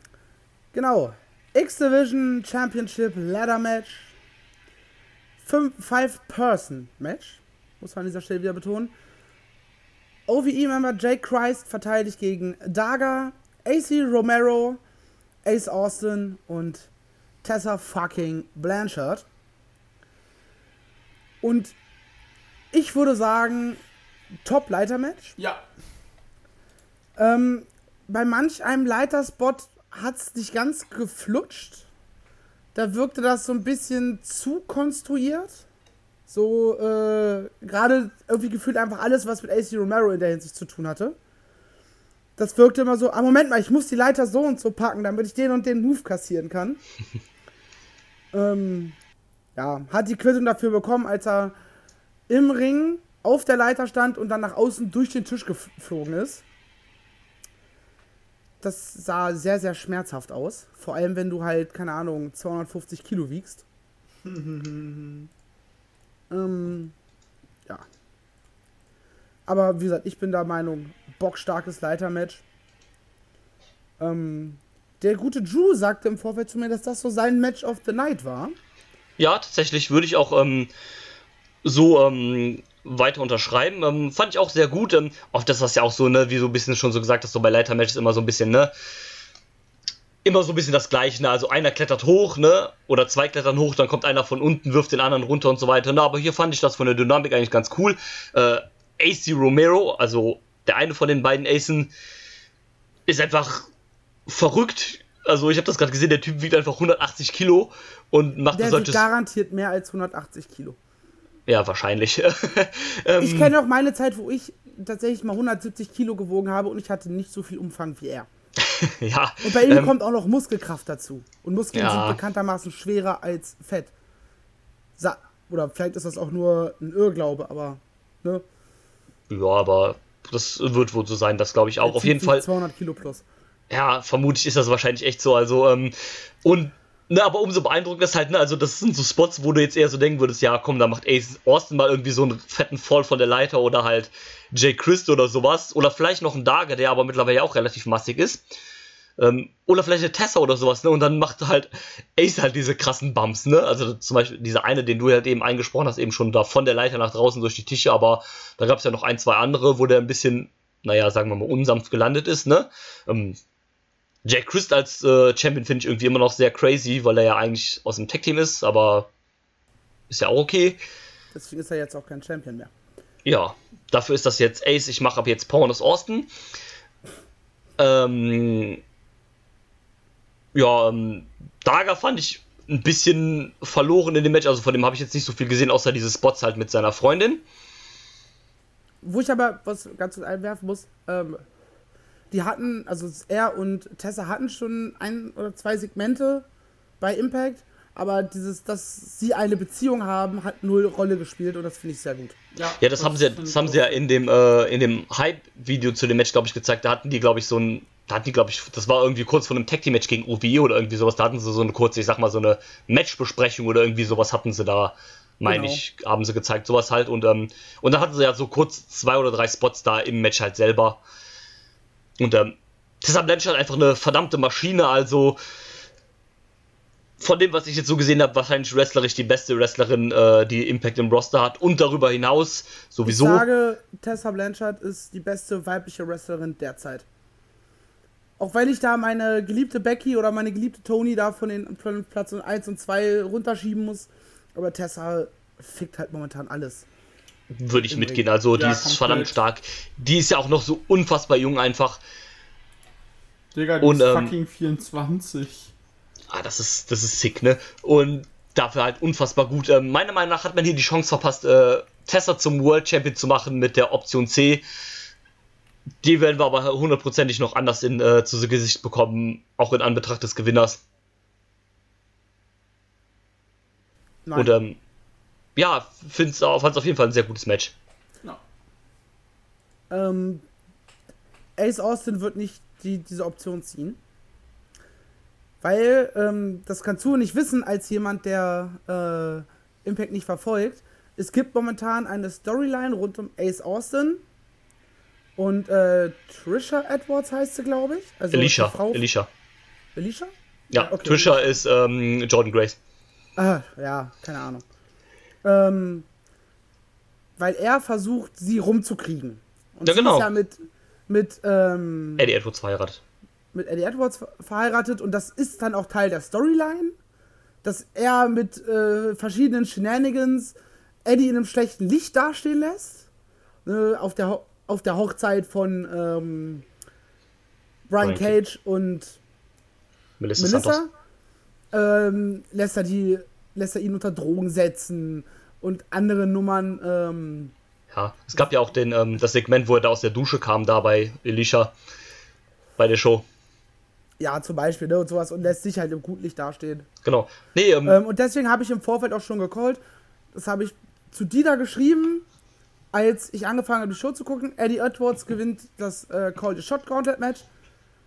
genau. X-Division Championship Ladder Match. 5-Person-Match. Muss man an dieser Stelle wieder betonen. OVE-Member Jake Christ verteidigt gegen Daga, AC Romero, Ace Austin und Tessa fucking Blanchard. Und ich würde sagen, Top-Leiter-Match. Ja. Ähm, bei manch einem Leiterspot hat es nicht ganz geflutscht. Da wirkte das so ein bisschen zu konstruiert. So, äh, gerade irgendwie gefühlt einfach alles, was mit AC Romero in der Hinsicht zu tun hatte. Das wirkte immer so, ah, Moment mal, ich muss die Leiter so und so packen, damit ich den und den Move kassieren kann. *laughs* ähm, ja, hat die Quittung dafür bekommen, als er im Ring auf der Leiter stand und dann nach außen durch den Tisch geflogen ist. Das sah sehr, sehr schmerzhaft aus. Vor allem, wenn du halt, keine Ahnung, 250 Kilo wiegst. *laughs* ähm, ja. Aber wie gesagt, ich bin der Meinung, bockstarkes Leitermatch. Ähm, der gute Drew sagte im Vorfeld zu mir, dass das so sein Match of the Night war. Ja, tatsächlich würde ich auch ähm, so ähm, weiter unterschreiben. Ähm, fand ich auch sehr gut. Ähm, auch das, was ja auch so, ne, wie so ein bisschen schon so gesagt hast, so bei Leitermatches immer so ein bisschen, ne, immer so ein bisschen das Gleiche. Ne? Also einer klettert hoch, ne? Oder zwei klettern hoch, dann kommt einer von unten, wirft den anderen runter und so weiter. Ne? Aber hier fand ich das von der Dynamik eigentlich ganz cool. Äh, AC Romero, also der eine von den beiden Acen, ist einfach verrückt. Also ich habe das gerade gesehen, der Typ wiegt einfach 180 Kilo und macht der solches... garantiert mehr als 180 Kilo. Ja, wahrscheinlich. *laughs* ähm, ich kenne auch meine Zeit, wo ich tatsächlich mal 170 Kilo gewogen habe und ich hatte nicht so viel Umfang wie er. *laughs* ja. Und bei ihm ähm, kommt auch noch Muskelkraft dazu. Und Muskeln ja. sind bekanntermaßen schwerer als Fett. Sa Oder vielleicht ist das auch nur ein Irrglaube, aber. Ne? Ja, aber das wird wohl so sein, das glaube ich auch. Auf jeden Fall. 200 Kilo plus. Ja, vermutlich ist das wahrscheinlich echt so. Also, ähm, und Ne, aber umso beeindruckender ist halt, ne, also das sind so Spots, wo du jetzt eher so denken würdest, ja komm, da macht Ace Austin mal irgendwie so einen fetten Fall von der Leiter oder halt Jay Christ oder sowas. Oder vielleicht noch ein Dager, der aber mittlerweile ja auch relativ massig ist. Ähm, oder vielleicht eine Tessa oder sowas, ne? Und dann macht halt Ace halt diese krassen Bumps, ne? Also zum Beispiel dieser eine, den du halt eben eingesprochen hast, eben schon da von der Leiter nach draußen durch die Tische, aber da gab es ja noch ein, zwei andere, wo der ein bisschen, naja, sagen wir mal, unsanft gelandet ist, ne? Ähm, Jack Christ als äh, Champion finde ich irgendwie immer noch sehr crazy, weil er ja eigentlich aus dem Tech-Team ist, aber ist ja auch okay. Deswegen ist er jetzt auch kein Champion mehr. Ja, dafür ist das jetzt Ace. Ich mache ab jetzt Power aus Austin. Ähm, ja, ähm, Daga fand ich ein bisschen verloren in dem Match. Also von dem habe ich jetzt nicht so viel gesehen, außer diese Spots halt mit seiner Freundin. Wo ich aber was ganz einwerfen muss, ähm, die hatten, also er und Tessa hatten schon ein oder zwei Segmente bei Impact, aber dieses, dass sie eine Beziehung haben, hat null Rolle gespielt und das finde ich sehr gut. Ja, ja das, das haben sie, das haben sie ja in dem, äh, in dem Hype-Video zu dem Match, glaube ich, gezeigt. Da hatten die, glaube ich, so ein, da hatten die, glaube ich, das war irgendwie kurz vor einem Tag Team Match gegen OVE oder irgendwie sowas. Da hatten sie so eine kurze, ich sag mal, so eine Matchbesprechung oder irgendwie sowas hatten sie da meine genau. ich, haben sie gezeigt, sowas halt. Und, ähm, und dann hatten sie ja so kurz zwei oder drei Spots da im Match halt selber. Und ähm, Tessa Blanchard einfach eine verdammte Maschine, also von dem, was ich jetzt so gesehen habe, wahrscheinlich wrestlerisch die beste Wrestlerin, äh, die Impact im Roster hat und darüber hinaus sowieso. Ich sage, Tessa Blanchard ist die beste weibliche Wrestlerin derzeit. Auch wenn ich da meine geliebte Becky oder meine geliebte Tony da von den von Platz 1 und 2 runterschieben muss, aber Tessa fickt halt momentan alles. Würde ich mitgehen. Also die ja, ist komplett. verdammt stark. Die ist ja auch noch so unfassbar jung einfach. Digga, die und, ist ähm, fucking 24. Ah, das ist, das ist sick, ne? Und dafür halt unfassbar gut. Ähm, meiner Meinung nach hat man hier die Chance verpasst, äh, Tessa zum World Champion zu machen mit der Option C. Die werden wir aber hundertprozentig noch anders in, äh, zu Gesicht bekommen, auch in Anbetracht des Gewinners. Nein. Und ähm, ja, fand es auf jeden Fall ein sehr gutes Match. Ja. Ähm, Ace Austin wird nicht die, diese Option ziehen. Weil, ähm, das kannst du nicht wissen, als jemand, der äh, Impact nicht verfolgt. Es gibt momentan eine Storyline rund um Ace Austin Und äh, Trisha Edwards heißt sie, glaube ich. Also Alicia. Frau- Alicia. Alicia? Ja, okay. Trisha ist ähm, Jordan Grace. Ah, ja, keine Ahnung. Ähm, weil er versucht, sie rumzukriegen. Und Ja, sie genau. ist ja mit, mit, ähm, Eddie Edwards verheiratet. mit Eddie Edwards ver- verheiratet und das ist dann auch Teil der Storyline, dass er mit äh, verschiedenen Shenanigans Eddie in einem schlechten Licht dastehen lässt. Äh, auf, der Ho auf der Hochzeit von ähm, Brian Brian Cage und Melissa. Melissa ähm, lässt, er die, lässt er ihn unter Drogen setzen und andere Nummern. Ähm, Ja, es gab ja auch den, ähm, das Segment, wo er da aus der Dusche kam, da bei Alicia, bei der Show. ja, zum Beispiel, ne, und sowas und lässt sich halt im guten Licht dastehen. Genau. Nee, ähm, Ähm, und deswegen habe ich im Vorfeld auch schon gecallt. Das habe ich zu Dieter geschrieben, als ich angefangen habe, die Show zu gucken. Eddie Edwards gewinnt das äh, Call the Shot Gauntlet Match.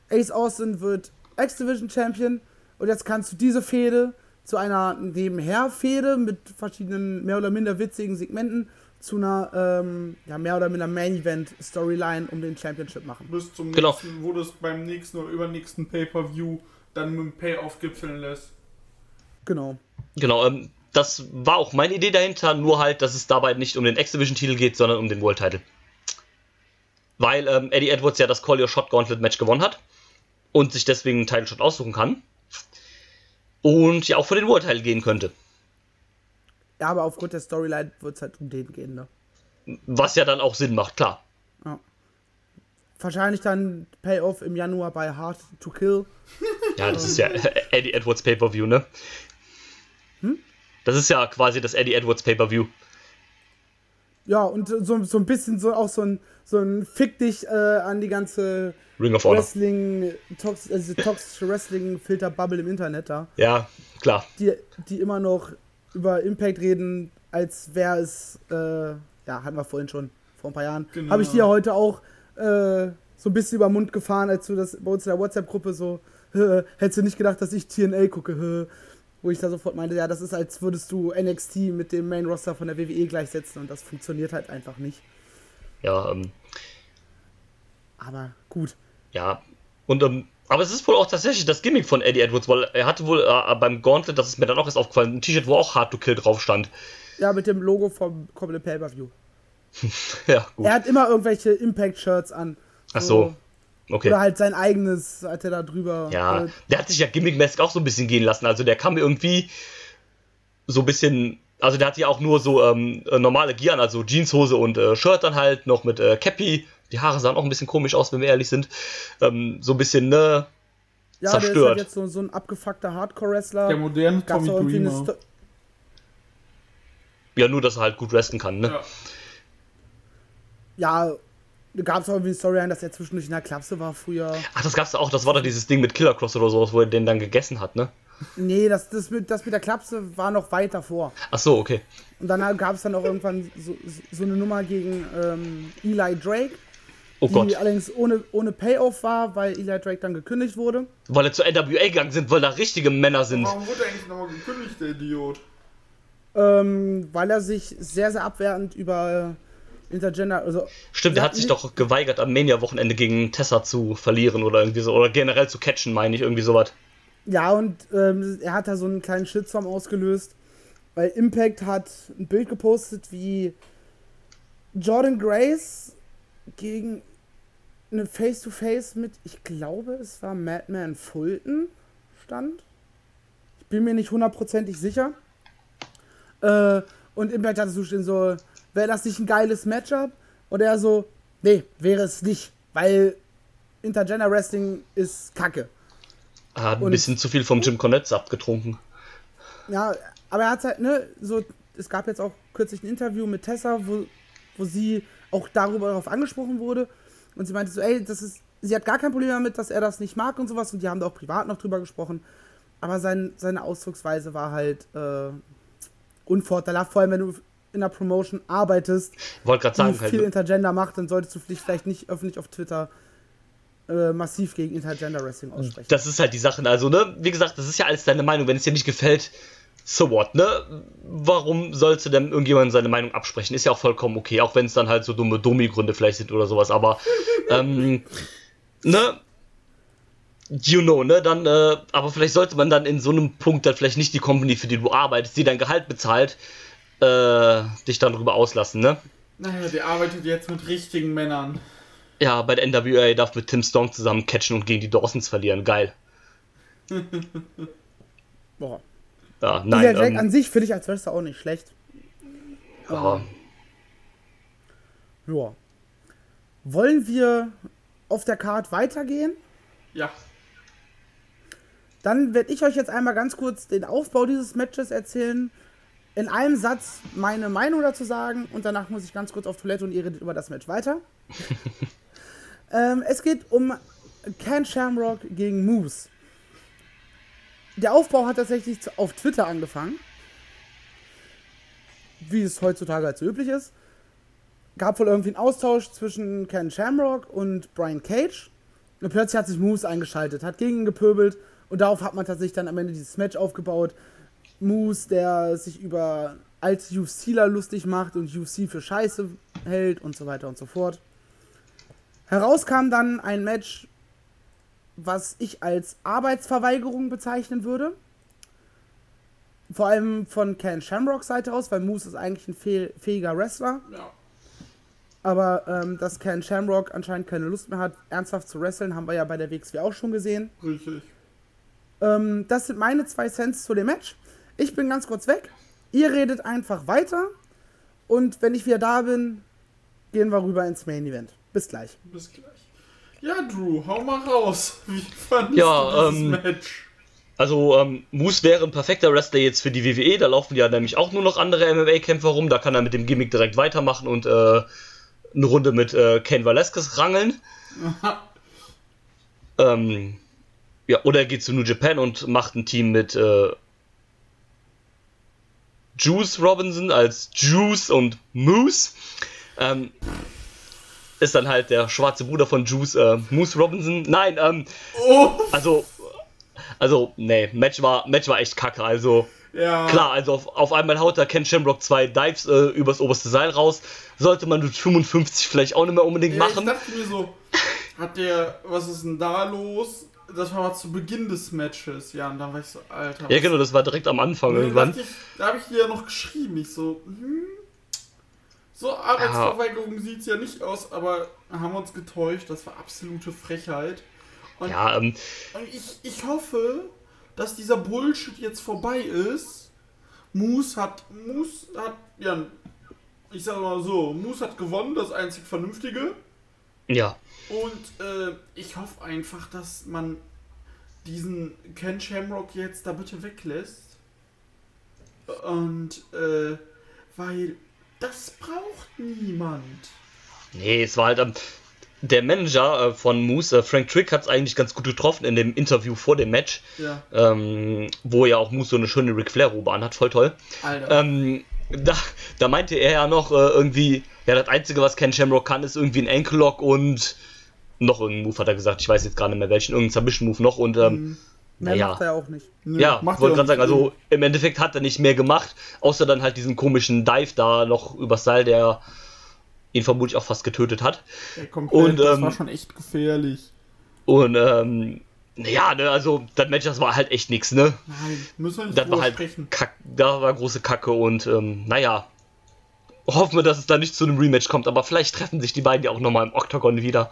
Ace Austin wird X-Division Champion. Und jetzt kannst du diese Fehde zu einer Nebenher-Fehde mit verschiedenen mehr oder minder witzigen Segmenten zu einer ähm, ja, mehr oder minder Main-Event-Storyline um den Championship machen. Bis zum Genau. nächsten, wo das beim nächsten oder übernächsten Pay-Per-View dann mit dem Payoff gipfeln lässt. Genau. genau, ähm, das war auch meine Idee dahinter, nur halt, dass es dabei nicht um den X-Division-Titel geht, sondern um den World-Title. Weil ähm, Eddie Edwards ja das Call Your Shot Gauntlet Match gewonnen hat und sich deswegen einen Title Shot aussuchen kann. Und ja auch für den World-Title gehen könnte. Ja, aber aufgrund der Storyline wird es halt um den gehen, ne? Was ja dann auch Sinn macht, klar. Wahrscheinlich dann Payoff im Januar bei Hard to Kill. Ja, das ist ja Eddie Edwards Pay-Per-View, ne? Das ist ja quasi das Eddie Edwards Pay-Per-View. Ja, und so, so ein bisschen so auch so ein, so ein Fick dich äh, an die ganze Ring of Honor. Wrestling, tox, also toxische *laughs* Wrestling-Filter-Bubble im Internet da, Ja, klar. die, die immer noch über Impact reden, als wäre es, äh, ja, hatten wir vorhin schon, vor ein paar Jahren. Genau. Habe ich dir heute auch äh, so ein bisschen über den Mund gefahren, als du das bei uns in der WhatsApp-Gruppe so, "Hä, *laughs* hättest du nicht gedacht, dass ich TNA gucke, hä?" Wo ich da sofort meinte, ja, das ist, als würdest du NXT mit dem Main-Roster von der WWE gleichsetzen und das funktioniert halt einfach nicht. Ja, ähm, Aber gut. ja. Und, ähm, aber es ist wohl auch tatsächlich das Gimmick von Eddie Edwards, weil er hatte wohl äh, beim Gauntlet, das ist mir dann auch erst aufgefallen, ein T-Shirt, wo auch Hard to Kill drauf stand. Ja, mit dem Logo vom kommenden Pay-Per-View. *laughs* Ja, gut. Er hat immer irgendwelche Impact-Shirts an. Ach so. Okay. Oder halt sein eigenes, hat er da drüber. Ja, Äh, der hat sich ja gimmickmäßig auch so ein bisschen gehen lassen. Also der kam mir irgendwie so ein bisschen. Also der hatte ja auch nur so ähm, äh, normale Gear an, also Jeanshose und äh, Shirt dann halt, noch mit äh, Cappy. Die Haare sahen auch ein bisschen komisch aus, wenn wir ehrlich sind. Ähm, so ein bisschen, ne? ja, der ist zerstört. halt jetzt so, so ein abgefuckter Hardcore-Wrestler. Der moderne Tommy Dreamer. Ja, nur, dass er halt gut wrestlen kann, ne? Ja. Ja, gab es auch irgendwie eine Storyline, dass er zwischendurch in der Klapse war früher. Ach, das gab's da auch, das war doch dieses Ding mit Killer Cross oder sowas, wo er den dann gegessen hat, ne? Nee, das, das, mit, das mit der Klapse war noch weit davor. Ach so, okay. Und dann gab es dann auch irgendwann so, so eine Nummer gegen ähm, Eli Drake, Oh die Gott. allerdings ohne, ohne Payoff war, weil Eli Drake dann gekündigt wurde. Weil er zur NWA gegangen sind, weil da richtige Männer sind. Warum wurde er eigentlich nochmal gekündigt, der Idiot? Ähm, weil er sich sehr, sehr abwertend über äh, Intergender, also Stimmt, der hat sich doch geweigert, am Mania-Wochenende gegen Tessa zu verlieren oder irgendwie so. Oder generell zu catchen, meine ich, irgendwie sowas. Ja, und ähm, er hat da so einen kleinen Shitstorm ausgelöst, weil Impact hat ein Bild gepostet, wie Jordan Grace gegen eine Face-to-Face mit, ich glaube, es war Madman Fulton stand. Ich bin mir nicht hundertprozentig sicher. Äh, und Impact hatte so stehen so, wäre das nicht ein geiles Matchup? Und er so, nee, wäre es nicht, weil Intergender Wrestling ist Kacke. Er hat ein Und- bisschen zu viel vom Jim Cornette abgetrunken. Ja, aber er hat halt, ne, so, es gab jetzt auch kürzlich ein Interview mit Tessa, wo, wo sie auch darüber darauf angesprochen wurde. Und sie meinte so, ey, das ist, sie hat gar kein Problem damit, dass er das nicht mag und sowas. Und die haben da auch privat noch drüber gesprochen. Aber sein, seine Ausdrucksweise war halt äh, unvorteilhaft, vor allem wenn du in der Promotion arbeitest, Wollte gerade die sagen, viel halt, Intergender macht, dann solltest du vielleicht nicht öffentlich auf Twitter äh, massiv gegen Intergender Wrestling aussprechen. das ist halt die Sache. Also, ne, wie gesagt, das ist ja alles deine Meinung. Wenn es dir nicht gefällt, so what, ne? Warum sollst du denn irgendjemand seine Meinung absprechen? Ist ja auch vollkommen okay, auch wenn es dann halt so dumme Dummi-Gründe vielleicht sind oder sowas, aber, *laughs* ähm, ne? You know, ne? Dann, äh, aber vielleicht sollte man dann in so einem Punkt dann vielleicht nicht die Company, für die du arbeitest, die dein Gehalt bezahlt, äh, dich dann darüber auslassen, ne? Naja, der arbeitet jetzt mit richtigen Männern. Ja, bei der NWA darf mit Tim Storm zusammen catchen und gegen die Dawsons verlieren. Geil. *laughs* Boah. Ja, Nein. Jack Ähm, an sich finde ich als Wrestler auch nicht schlecht. ja. Ja. Wollen wir auf der Card weitergehen? Ja. Dann werde ich euch jetzt einmal ganz kurz den Aufbau dieses Matches erzählen. In einem Satz meine Meinung dazu sagen und danach muss ich ganz kurz auf Toilette und ihr redet über das Match weiter. *laughs* ähm, es geht um Ken Shamrock gegen Moose. Der Aufbau hat tatsächlich auf Twitter angefangen. Wie es heutzutage halt so üblich ist. Gab wohl irgendwie einen Austausch zwischen Ken Shamrock und Brian Cage. Und plötzlich hat sich Moose eingeschaltet, hat gegen ihn gepöbelt und darauf hat man tatsächlich dann am Ende dieses Match aufgebaut. Moose, der sich über alte UFCler lustig macht und UFC für Scheiße hält und so weiter und so fort. Heraus kam dann ein Match, was ich als Arbeitsverweigerung bezeichnen würde. Vor allem von Ken Shamrocks Seite aus, weil Moose ist eigentlich ein fäh- fähiger Wrestler. Ja. Aber ähm, dass Ken Shamrock anscheinend keine Lust mehr hat, ernsthaft zu wresteln, haben wir ja bei der WXW auch schon gesehen. Richtig. Ähm, das sind meine zwei Cents zu dem Match. Ich bin ganz kurz weg. Ihr redet einfach weiter. Und wenn ich wieder da bin, gehen wir rüber ins Main Event. Bis gleich. Bis gleich. Ja, Drew, hau mal raus. Wie fandest Ja, du dieses ähm, Match? Also, ähm, Moose wäre ein perfekter Wrestler jetzt für die WWE. Da laufen ja nämlich auch nur noch andere MMA-Kämpfer rum. Da kann er mit dem Gimmick direkt weitermachen und äh, eine Runde mit äh, Ken Velasquez rangeln. *laughs* ähm, ja, oder er geht zu New Japan und macht ein Team mit äh, Juice Robinson als Juice und Moose. Ähm, ist dann halt der schwarze Bruder von Juice, äh, Moose Robinson. Nein, ähm, Oh, also, also, nee, Match war, Match war echt kacke. Also, ja. klar, also auf, auf einmal haut da Ken Shamrock zwei Dives äh, übers oberste Seil raus. Sollte man mit 55 vielleicht auch nicht mehr unbedingt Ja, ich machen. dachte mir so, hat der, was ist denn da los? Das war mal zu Beginn des Matches, ja, und dann war ich so, Alter. Ja, genau, das war direkt am Anfang irgendwann. ich, da habe ich dir ja noch geschrieben, ich so, hm, so Arbeitsverweigerung sieht's ja nicht aus, aber haben wir uns getäuscht, das war absolute Frechheit. Und Ja, ähm, Und ich, ich hoffe, dass dieser Bullshit jetzt vorbei ist. Moose hat, Moose hat, ja, ich sag mal so, Moose hat gewonnen, das einzig Vernünftige. ja. Und äh, ich hoffe einfach, dass man diesen Ken Shamrock jetzt da bitte weglässt. Und, äh, weil das braucht niemand. Nee, es war halt, ähm, der Manager äh, von Moose, äh, Frank Trick, hat es eigentlich ganz gut getroffen in dem Interview vor dem Match, Ja, ähm, wo ja auch Moose so eine schöne Ric Flair-Robe anhat, voll toll. Alter. Ähm, da, da meinte er ja noch äh, irgendwie, ja, das Einzige, was Ken Shamrock kann, ist irgendwie ein Ankle Lock und noch irgendein Move hat er gesagt. Ich weiß jetzt gar nicht mehr welchen, irgendein Submission-Move noch und ähm, Mehr naja. macht er ja auch nicht. Nö, Ja, macht wollte er gerade sagen, nicht. also im Endeffekt hat er nicht mehr gemacht, außer dann halt diesen komischen Dive da noch übers Seil, der ihn vermutlich auch fast getötet hat. Ja, komplett, und, das ähm, war schon echt gefährlich. Und ähm, ja, ne, also das Match, das war halt echt nix, ne? Nein, müssen wir nicht Das war halt sprechen. Kack, da war große Kacke und ähm, naja. Hoffen wir, dass es da nicht zu einem Rematch kommt, aber vielleicht treffen sich die beiden ja auch nochmal im Octagon wieder.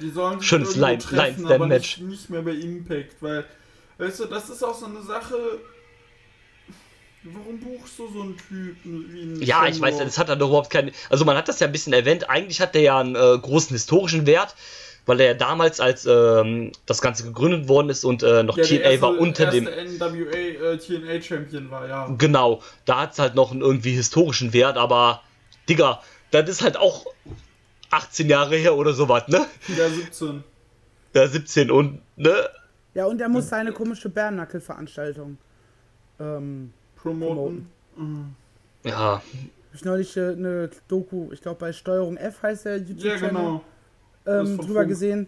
Die sollen sich Schönes irgendwo Line- treffen, Line-Stand-Match. aber nicht, nicht mehr bei Impact, weil, weißt du, das ist auch so eine Sache. Warum buchst du so einen Typen wie einen Ja, ich weiß, das hat er doch überhaupt keinen. Also man hat das ja ein bisschen erwähnt. Eigentlich hat der ja einen äh, großen historischen Wert, weil er ja damals, als ähm, das Ganze gegründet worden ist und äh, noch ja, der TNA erste, war unter dem. NWA äh, TNA Champion war, ja. Genau, da hat es halt noch einen irgendwie historischen Wert, aber Digga, das ist halt auch 18 Jahre her oder sowas, ne? Der 17. Ja, 17 und, ne? Ja, und er muss seine komische Bärnackel-Veranstaltung. Ähm, Promoten. Mhm. Ja, ich neulich äh, eine Doku, ich glaube bei Steuerung F heißt der YouTube-Channel, Ja, genau. Ähm, drüber Funk. gesehen.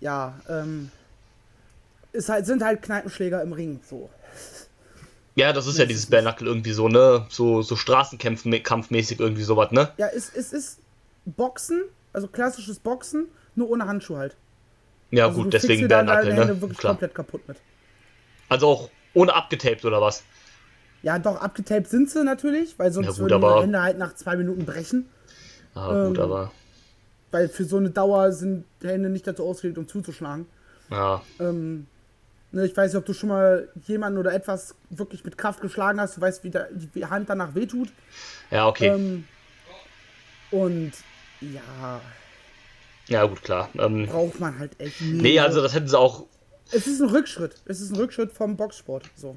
Ja, ähm, ist halt, sind halt Kneipenschläger im Ring, so. Ja, das ist ja dieses Knuckle irgendwie so, ne? So, so Straßenkampfmäßig irgendwie sowas, ne? Ja, es, es ist Boxen, also klassisches Boxen, nur ohne Handschuh halt. Ja, Also gut, du deswegen Knuckle, Hände ne? wirklich Klar. komplett kaputt mit. Also auch ohne abgetaped oder was? Ja, doch, abgetaped sind sie natürlich, weil sonst Ja, gut, würden die Hände halt nach zwei Minuten brechen. Ah, gut, Ähm, aber. Weil für so eine Dauer sind Hände nicht dazu ausgelegt, um zuzuschlagen. Ja. Ähm, ne, ich weiß nicht, ob du schon mal jemanden oder etwas wirklich mit Kraft geschlagen hast. Du weißt, wie die Hand danach wehtut. Ja, okay. Ähm, und ja, ja, gut, klar. Ähm, braucht man halt echt nie. nee, also das hätten sie auch. Es ist ein Rückschritt. Es ist ein Rückschritt vom Boxsport. So.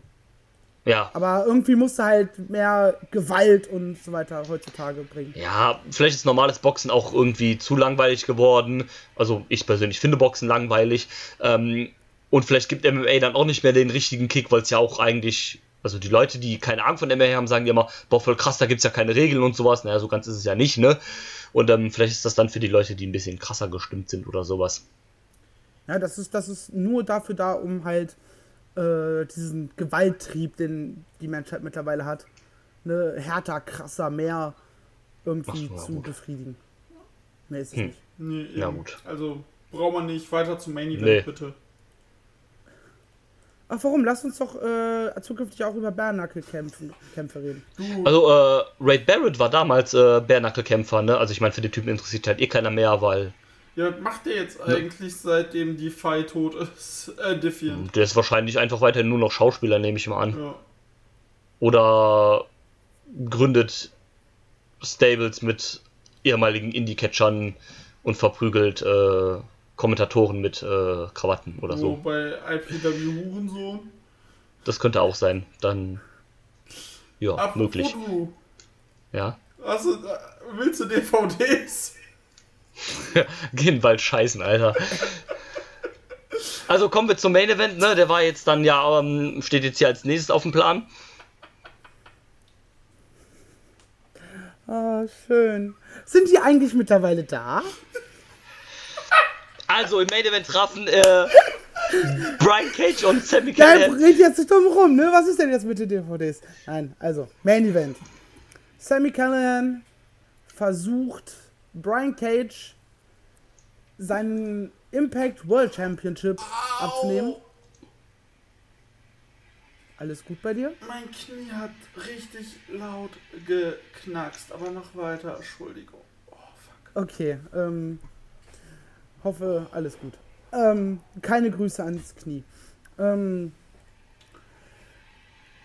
Ja. Aber irgendwie musst du halt mehr Gewalt und so weiter heutzutage bringen. Ja, vielleicht ist normales Boxen auch irgendwie zu langweilig geworden. Also ich persönlich finde Boxen langweilig. Ähm, und vielleicht gibt MMA dann auch nicht mehr den richtigen Kick, weil es ja auch eigentlich, also die Leute, die keine Ahnung von MMA haben, sagen ja immer, boah, voll krass, da gibt's ja keine Regeln und sowas. Naja, so ganz ist es ja nicht, ne? Und ähm, vielleicht ist das dann für die Leute, die ein bisschen krasser gestimmt sind oder sowas. Ja, das ist, das ist nur dafür da, um halt äh, diesen Gewalttrieb, den die Menschheit mittlerweile hat, ne, härter, krasser, mehr irgendwie Ach zu gut. befriedigen. Mehr ist es Hm. nicht. Nee, Ja, gut. Also braucht man nicht weiter zum Main Event, Nee. bitte. Ach, warum? Lass uns doch äh, zukünftig auch über Bärnackelkämpfe Kämpfe reden. Du, Also, äh, Ray Barrett war damals äh, Bärnackelkämpfer, ne? Also ich meine, für den Typen interessiert halt eh keiner mehr, weil ja, was macht der jetzt eigentlich, seitdem die Fight tot ist? *laughs* Äh, Defiant. der ist wahrscheinlich einfach weiterhin nur noch Schauspieler, nehme ich mal an. Ja. oder gründet Stables mit ehemaligen Indie-Catchern und verprügelt äh, Kommentatoren mit äh, Krawatten oder Wo so. bei IPW Hurensohn. Das könnte auch sein. Dann ja, Apropos möglich. Du, Ja. du, äh, willst du DVDs? *laughs* Gehen bald scheißen, Alter. Also kommen wir zum Main Event, ne? Der war jetzt dann ja, ähm, steht jetzt hier als nächstes auf dem Plan. Ah, schön. Sind die eigentlich mittlerweile da? Also im Main Event trafen äh, Brian Cage und Sammy Callahan. red jetzt nicht drum rum, ne? Was ist denn jetzt mit den DVDs? Nein, also, Main Event. Sammy Callahan versucht, Brian Cage seinen Impact World Championship abzunehmen. Alles gut bei dir? Mein Knie hat richtig laut geknackst, aber noch weiter, Entschuldigung. Oh, fuck. Okay, ähm, hoffe, alles gut. Ähm, keine Grüße ans Knie. Ähm,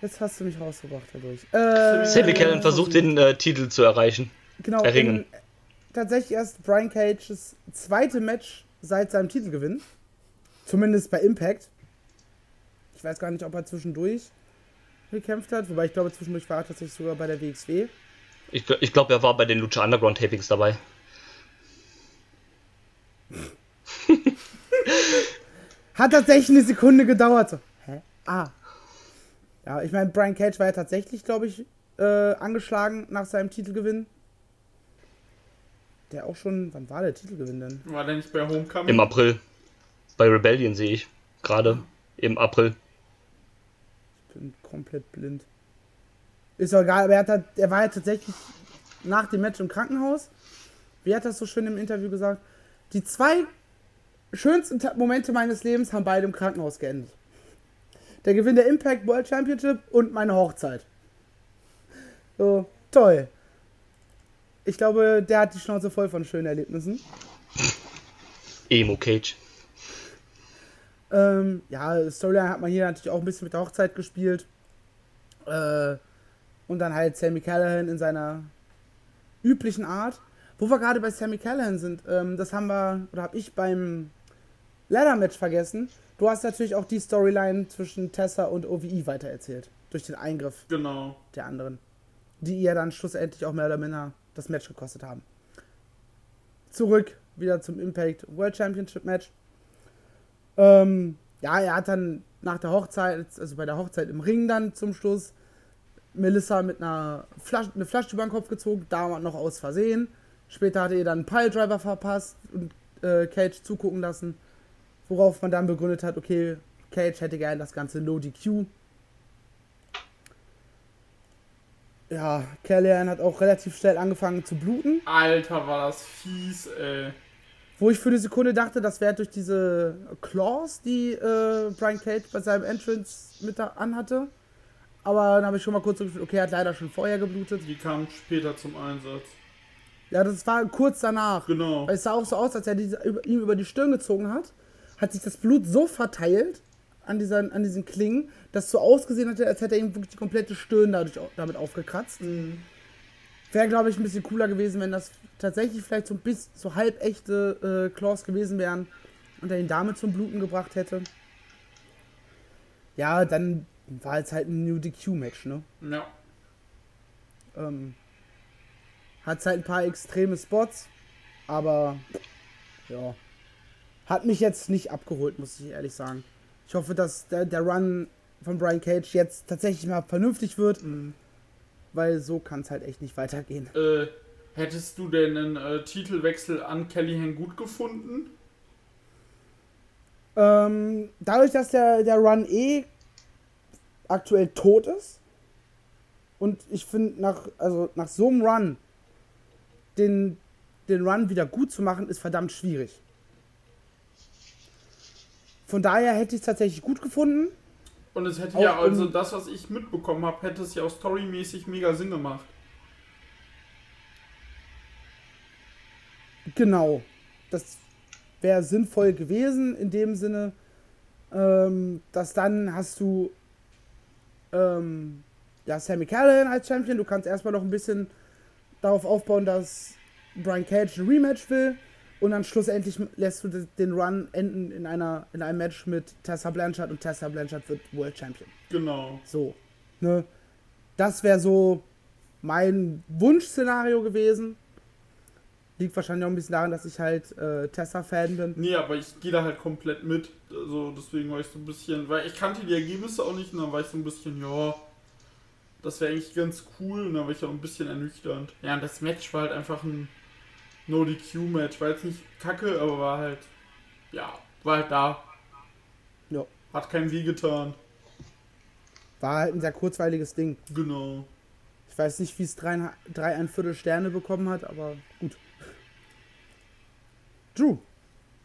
jetzt hast du mich rausgebracht dadurch. Äh, Sammy Callahan versucht den äh, Titel zu erreichen. genau, erringen. in- tatsächlich erst Brian Cages zweite Match seit seinem Titelgewinn. Zumindest bei Impact. Ich weiß gar nicht, ob er zwischendurch gekämpft hat, wobei ich glaube, zwischendurch war er tatsächlich sogar bei der WXW. Ich, ich glaube, er war bei den Lucha Underground Tapings dabei. *laughs* Hat tatsächlich eine Sekunde gedauert. So. Hä? Ah. Ja, ich meine, Brian Cage war ja tatsächlich, glaube ich, äh, angeschlagen nach seinem Titelgewinn. Der auch schon, wann war der Titelgewinn denn? War der nicht bei Homecoming? Im April. Bei Rebellion sehe ich. Gerade im April. Ich bin komplett blind. Ist doch egal, aber er, hat, halt- er war ja tatsächlich nach dem Match im Krankenhaus. Wie hat das so schön im Interview gesagt? Die zwei schönsten Momente meines Lebens haben beide im Krankenhaus geendet. Der Gewinn der Impact World Championship und meine Hochzeit. So, toll. Ich glaube, der hat die Schnauze voll von schönen Erlebnissen. Emo Cage. Ähm, ja, Storyline hat man hier natürlich auch ein bisschen mit der Hochzeit gespielt. Äh, und dann halt Sammy Callahan in seiner üblichen Art. Wo wir gerade bei Sammy Callahan sind, ähm, das haben wir, oder habe ich beim Ladder-Match vergessen. Du hast natürlich auch die Storyline zwischen Tessa und OVE weitererzählt. Durch den Eingriff Genau. der anderen. Die ihr dann schlussendlich auch mehr oder minder das Match gekostet haben. Zurück wieder zum Impact World Championship Match. Ähm, ja, er hat dann nach der Hochzeit, also bei der Hochzeit im Ring dann zum Schluss, Melissa mit einer Flasche, eine Flasche über den Kopf gezogen, da noch aus Versehen. Später hat er dann einen Piledriver verpasst und äh, Cage zugucken lassen. Worauf man dann begründet hat, okay, Cage hätte gern das ganze Low DQ. Ja, Callahan hat auch relativ schnell angefangen zu bluten. Alter, war das fies, ey. Wo ich für eine Sekunde dachte, das wäre durch diese Claws, die äh, Brian Cage bei seinem Entrance mit da anhatte. Aber dann habe ich schon mal kurz so gefühlt, okay, er hat leider schon vorher geblutet. Die kam später zum Einsatz. Ja, das war kurz danach. Genau. Weil es sah auch so aus, als er diese, über, ihm über die Stirn gezogen hat. Hat sich das Blut so verteilt an, dieser, an diesen Klingen, dass so ausgesehen hat, als hätte er ihm wirklich die komplette Stirn dadurch, damit aufgekratzt. Wäre, glaube ich, ein bisschen cooler gewesen, wenn das tatsächlich vielleicht so ein bisschen so halb echte äh, Claws gewesen wären und er ihn damit zum Bluten gebracht hätte. Ja, dann war es halt ein New DQ-Match, ne? Ja. Ähm, hat halt ein paar extreme Spots, aber ja. Hat mich jetzt nicht abgeholt, muss ich ehrlich sagen. Ich hoffe, dass der, der Run von Brian Cage jetzt tatsächlich mal vernünftig wird, weil so kann es halt echt nicht weitergehen. Äh, hättest du denn einen äh, Titelwechsel an Kellyhan gut gefunden? Ähm, dadurch, dass der, der Run eh aktuell tot ist und ich finde, nach, also nach so einem Run den, den Run wieder gut zu machen, ist verdammt schwierig. Von daher hätte ich es tatsächlich gut gefunden. Und es hätte Auch ja, also das, was ich mitbekommen habe, hätte es ja auch storymäßig mega Sinn gemacht. Genau. Das wäre sinnvoll gewesen in dem Sinne, ähm, dass dann hast du ähm, ja, Sammy Callahan als Champion. Du kannst erstmal noch ein bisschen darauf aufbauen, dass Brian Cage ein Rematch will. Und dann schlussendlich lässt du de- den Run enden in, einer, in einem Match mit Tessa Blanchard und Tessa Blanchard wird World Champion. Genau. So. Ne? Das wäre so mein Wunschszenario gewesen. Liegt wahrscheinlich auch ein bisschen daran, dass ich halt äh, Tessa-Fan bin. Nee, aber ich gehe da halt komplett mit. Also deswegen war ich so ein bisschen, weil ich kannte die Ergebnisse auch nicht und dann war ich so ein bisschen, ja, das wäre eigentlich ganz cool und dann war ich auch ein bisschen ernüchternd. Ja, und das Match war halt einfach ein No-DQ-Match. War jetzt nicht kacke, aber war halt, ja, war halt da. Ja. Hat keinem weh getan. War halt ein sehr kurzweiliges Ding. Genau. Ich weiß nicht, wie es drei, drei ein Viertel Sterne bekommen hat, aber gut. Drew,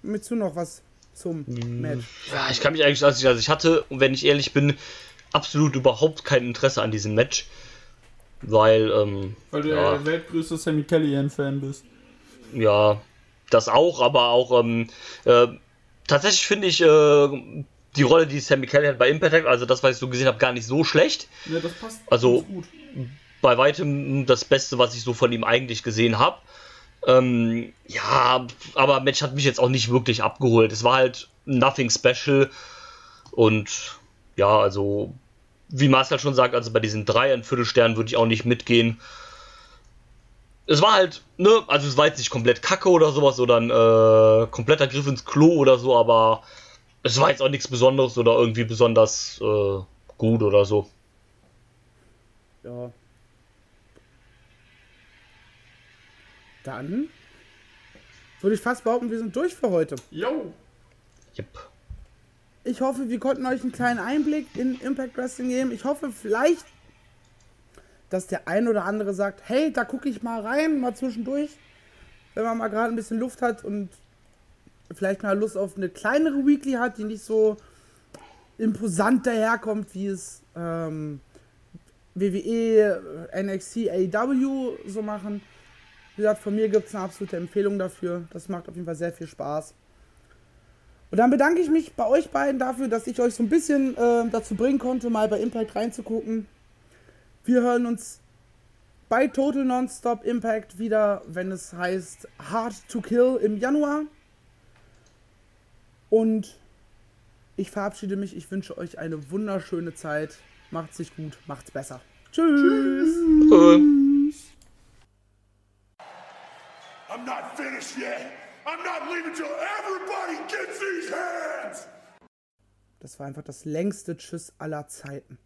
willst du noch was zum Match? Ja, ich kann mich eigentlich, also ich, also ich hatte, und wenn ich ehrlich bin, absolut überhaupt kein Interesse an diesem Match. Weil, ähm, Weil du Ja. der weltgrößte Sammy Kellyanne-Fan bist. Ja, das auch, aber auch, ähm, äh, tatsächlich finde ich äh, die Rolle, die Sammy Callahan bei Impact hat, also das, was ich so gesehen habe, gar nicht so schlecht. Ja, das passt Also- bei weitem das Beste, was ich so von ihm eigentlich gesehen habe. Ähm, ja, aber Match hat mich jetzt auch nicht wirklich abgeholt. Es war halt nothing special. Und ja, also, wie Marcel schon sagt, also bei diesen drei ein Viertelsternen würde ich auch nicht mitgehen. Es war halt, ne, also es war jetzt nicht komplett kacke oder sowas oder ein äh, kompletter Griff ins Klo oder so, aber es war jetzt auch nichts Besonderes oder irgendwie besonders äh, gut oder so. Ja. Dann würde ich fast behaupten, wir sind durch für heute. Jo. Yep. Ich hoffe, wir konnten euch einen kleinen Einblick in Impact Wrestling geben. Ich hoffe vielleicht, dass der ein oder andere sagt, hey, da gucke ich mal rein, mal zwischendurch, wenn man mal gerade ein bisschen Luft hat und vielleicht mal Lust auf eine kleinere Weekly hat, die nicht so imposant daherkommt, wie es ähm, WWE, NXT, AEW so machen. Wie gesagt, von mir gibt es eine absolute Empfehlung dafür. Das macht auf jeden Fall sehr viel Spaß. Und dann bedanke ich mich bei euch beiden dafür, dass ich euch so ein bisschen äh, dazu bringen konnte, mal bei Impact reinzugucken. Wir hören uns bei Total Nonstop Impact wieder, wenn es heißt Hard to Kill im Januar. Und ich verabschiede mich. Ich wünsche euch eine wunderschöne Zeit. Macht's sich gut, macht's besser. Tschüss. Äh, I'm not finished yet. I'm not leaving till everybody gets these hands. Das war einfach das längste Tschüss aller Zeiten.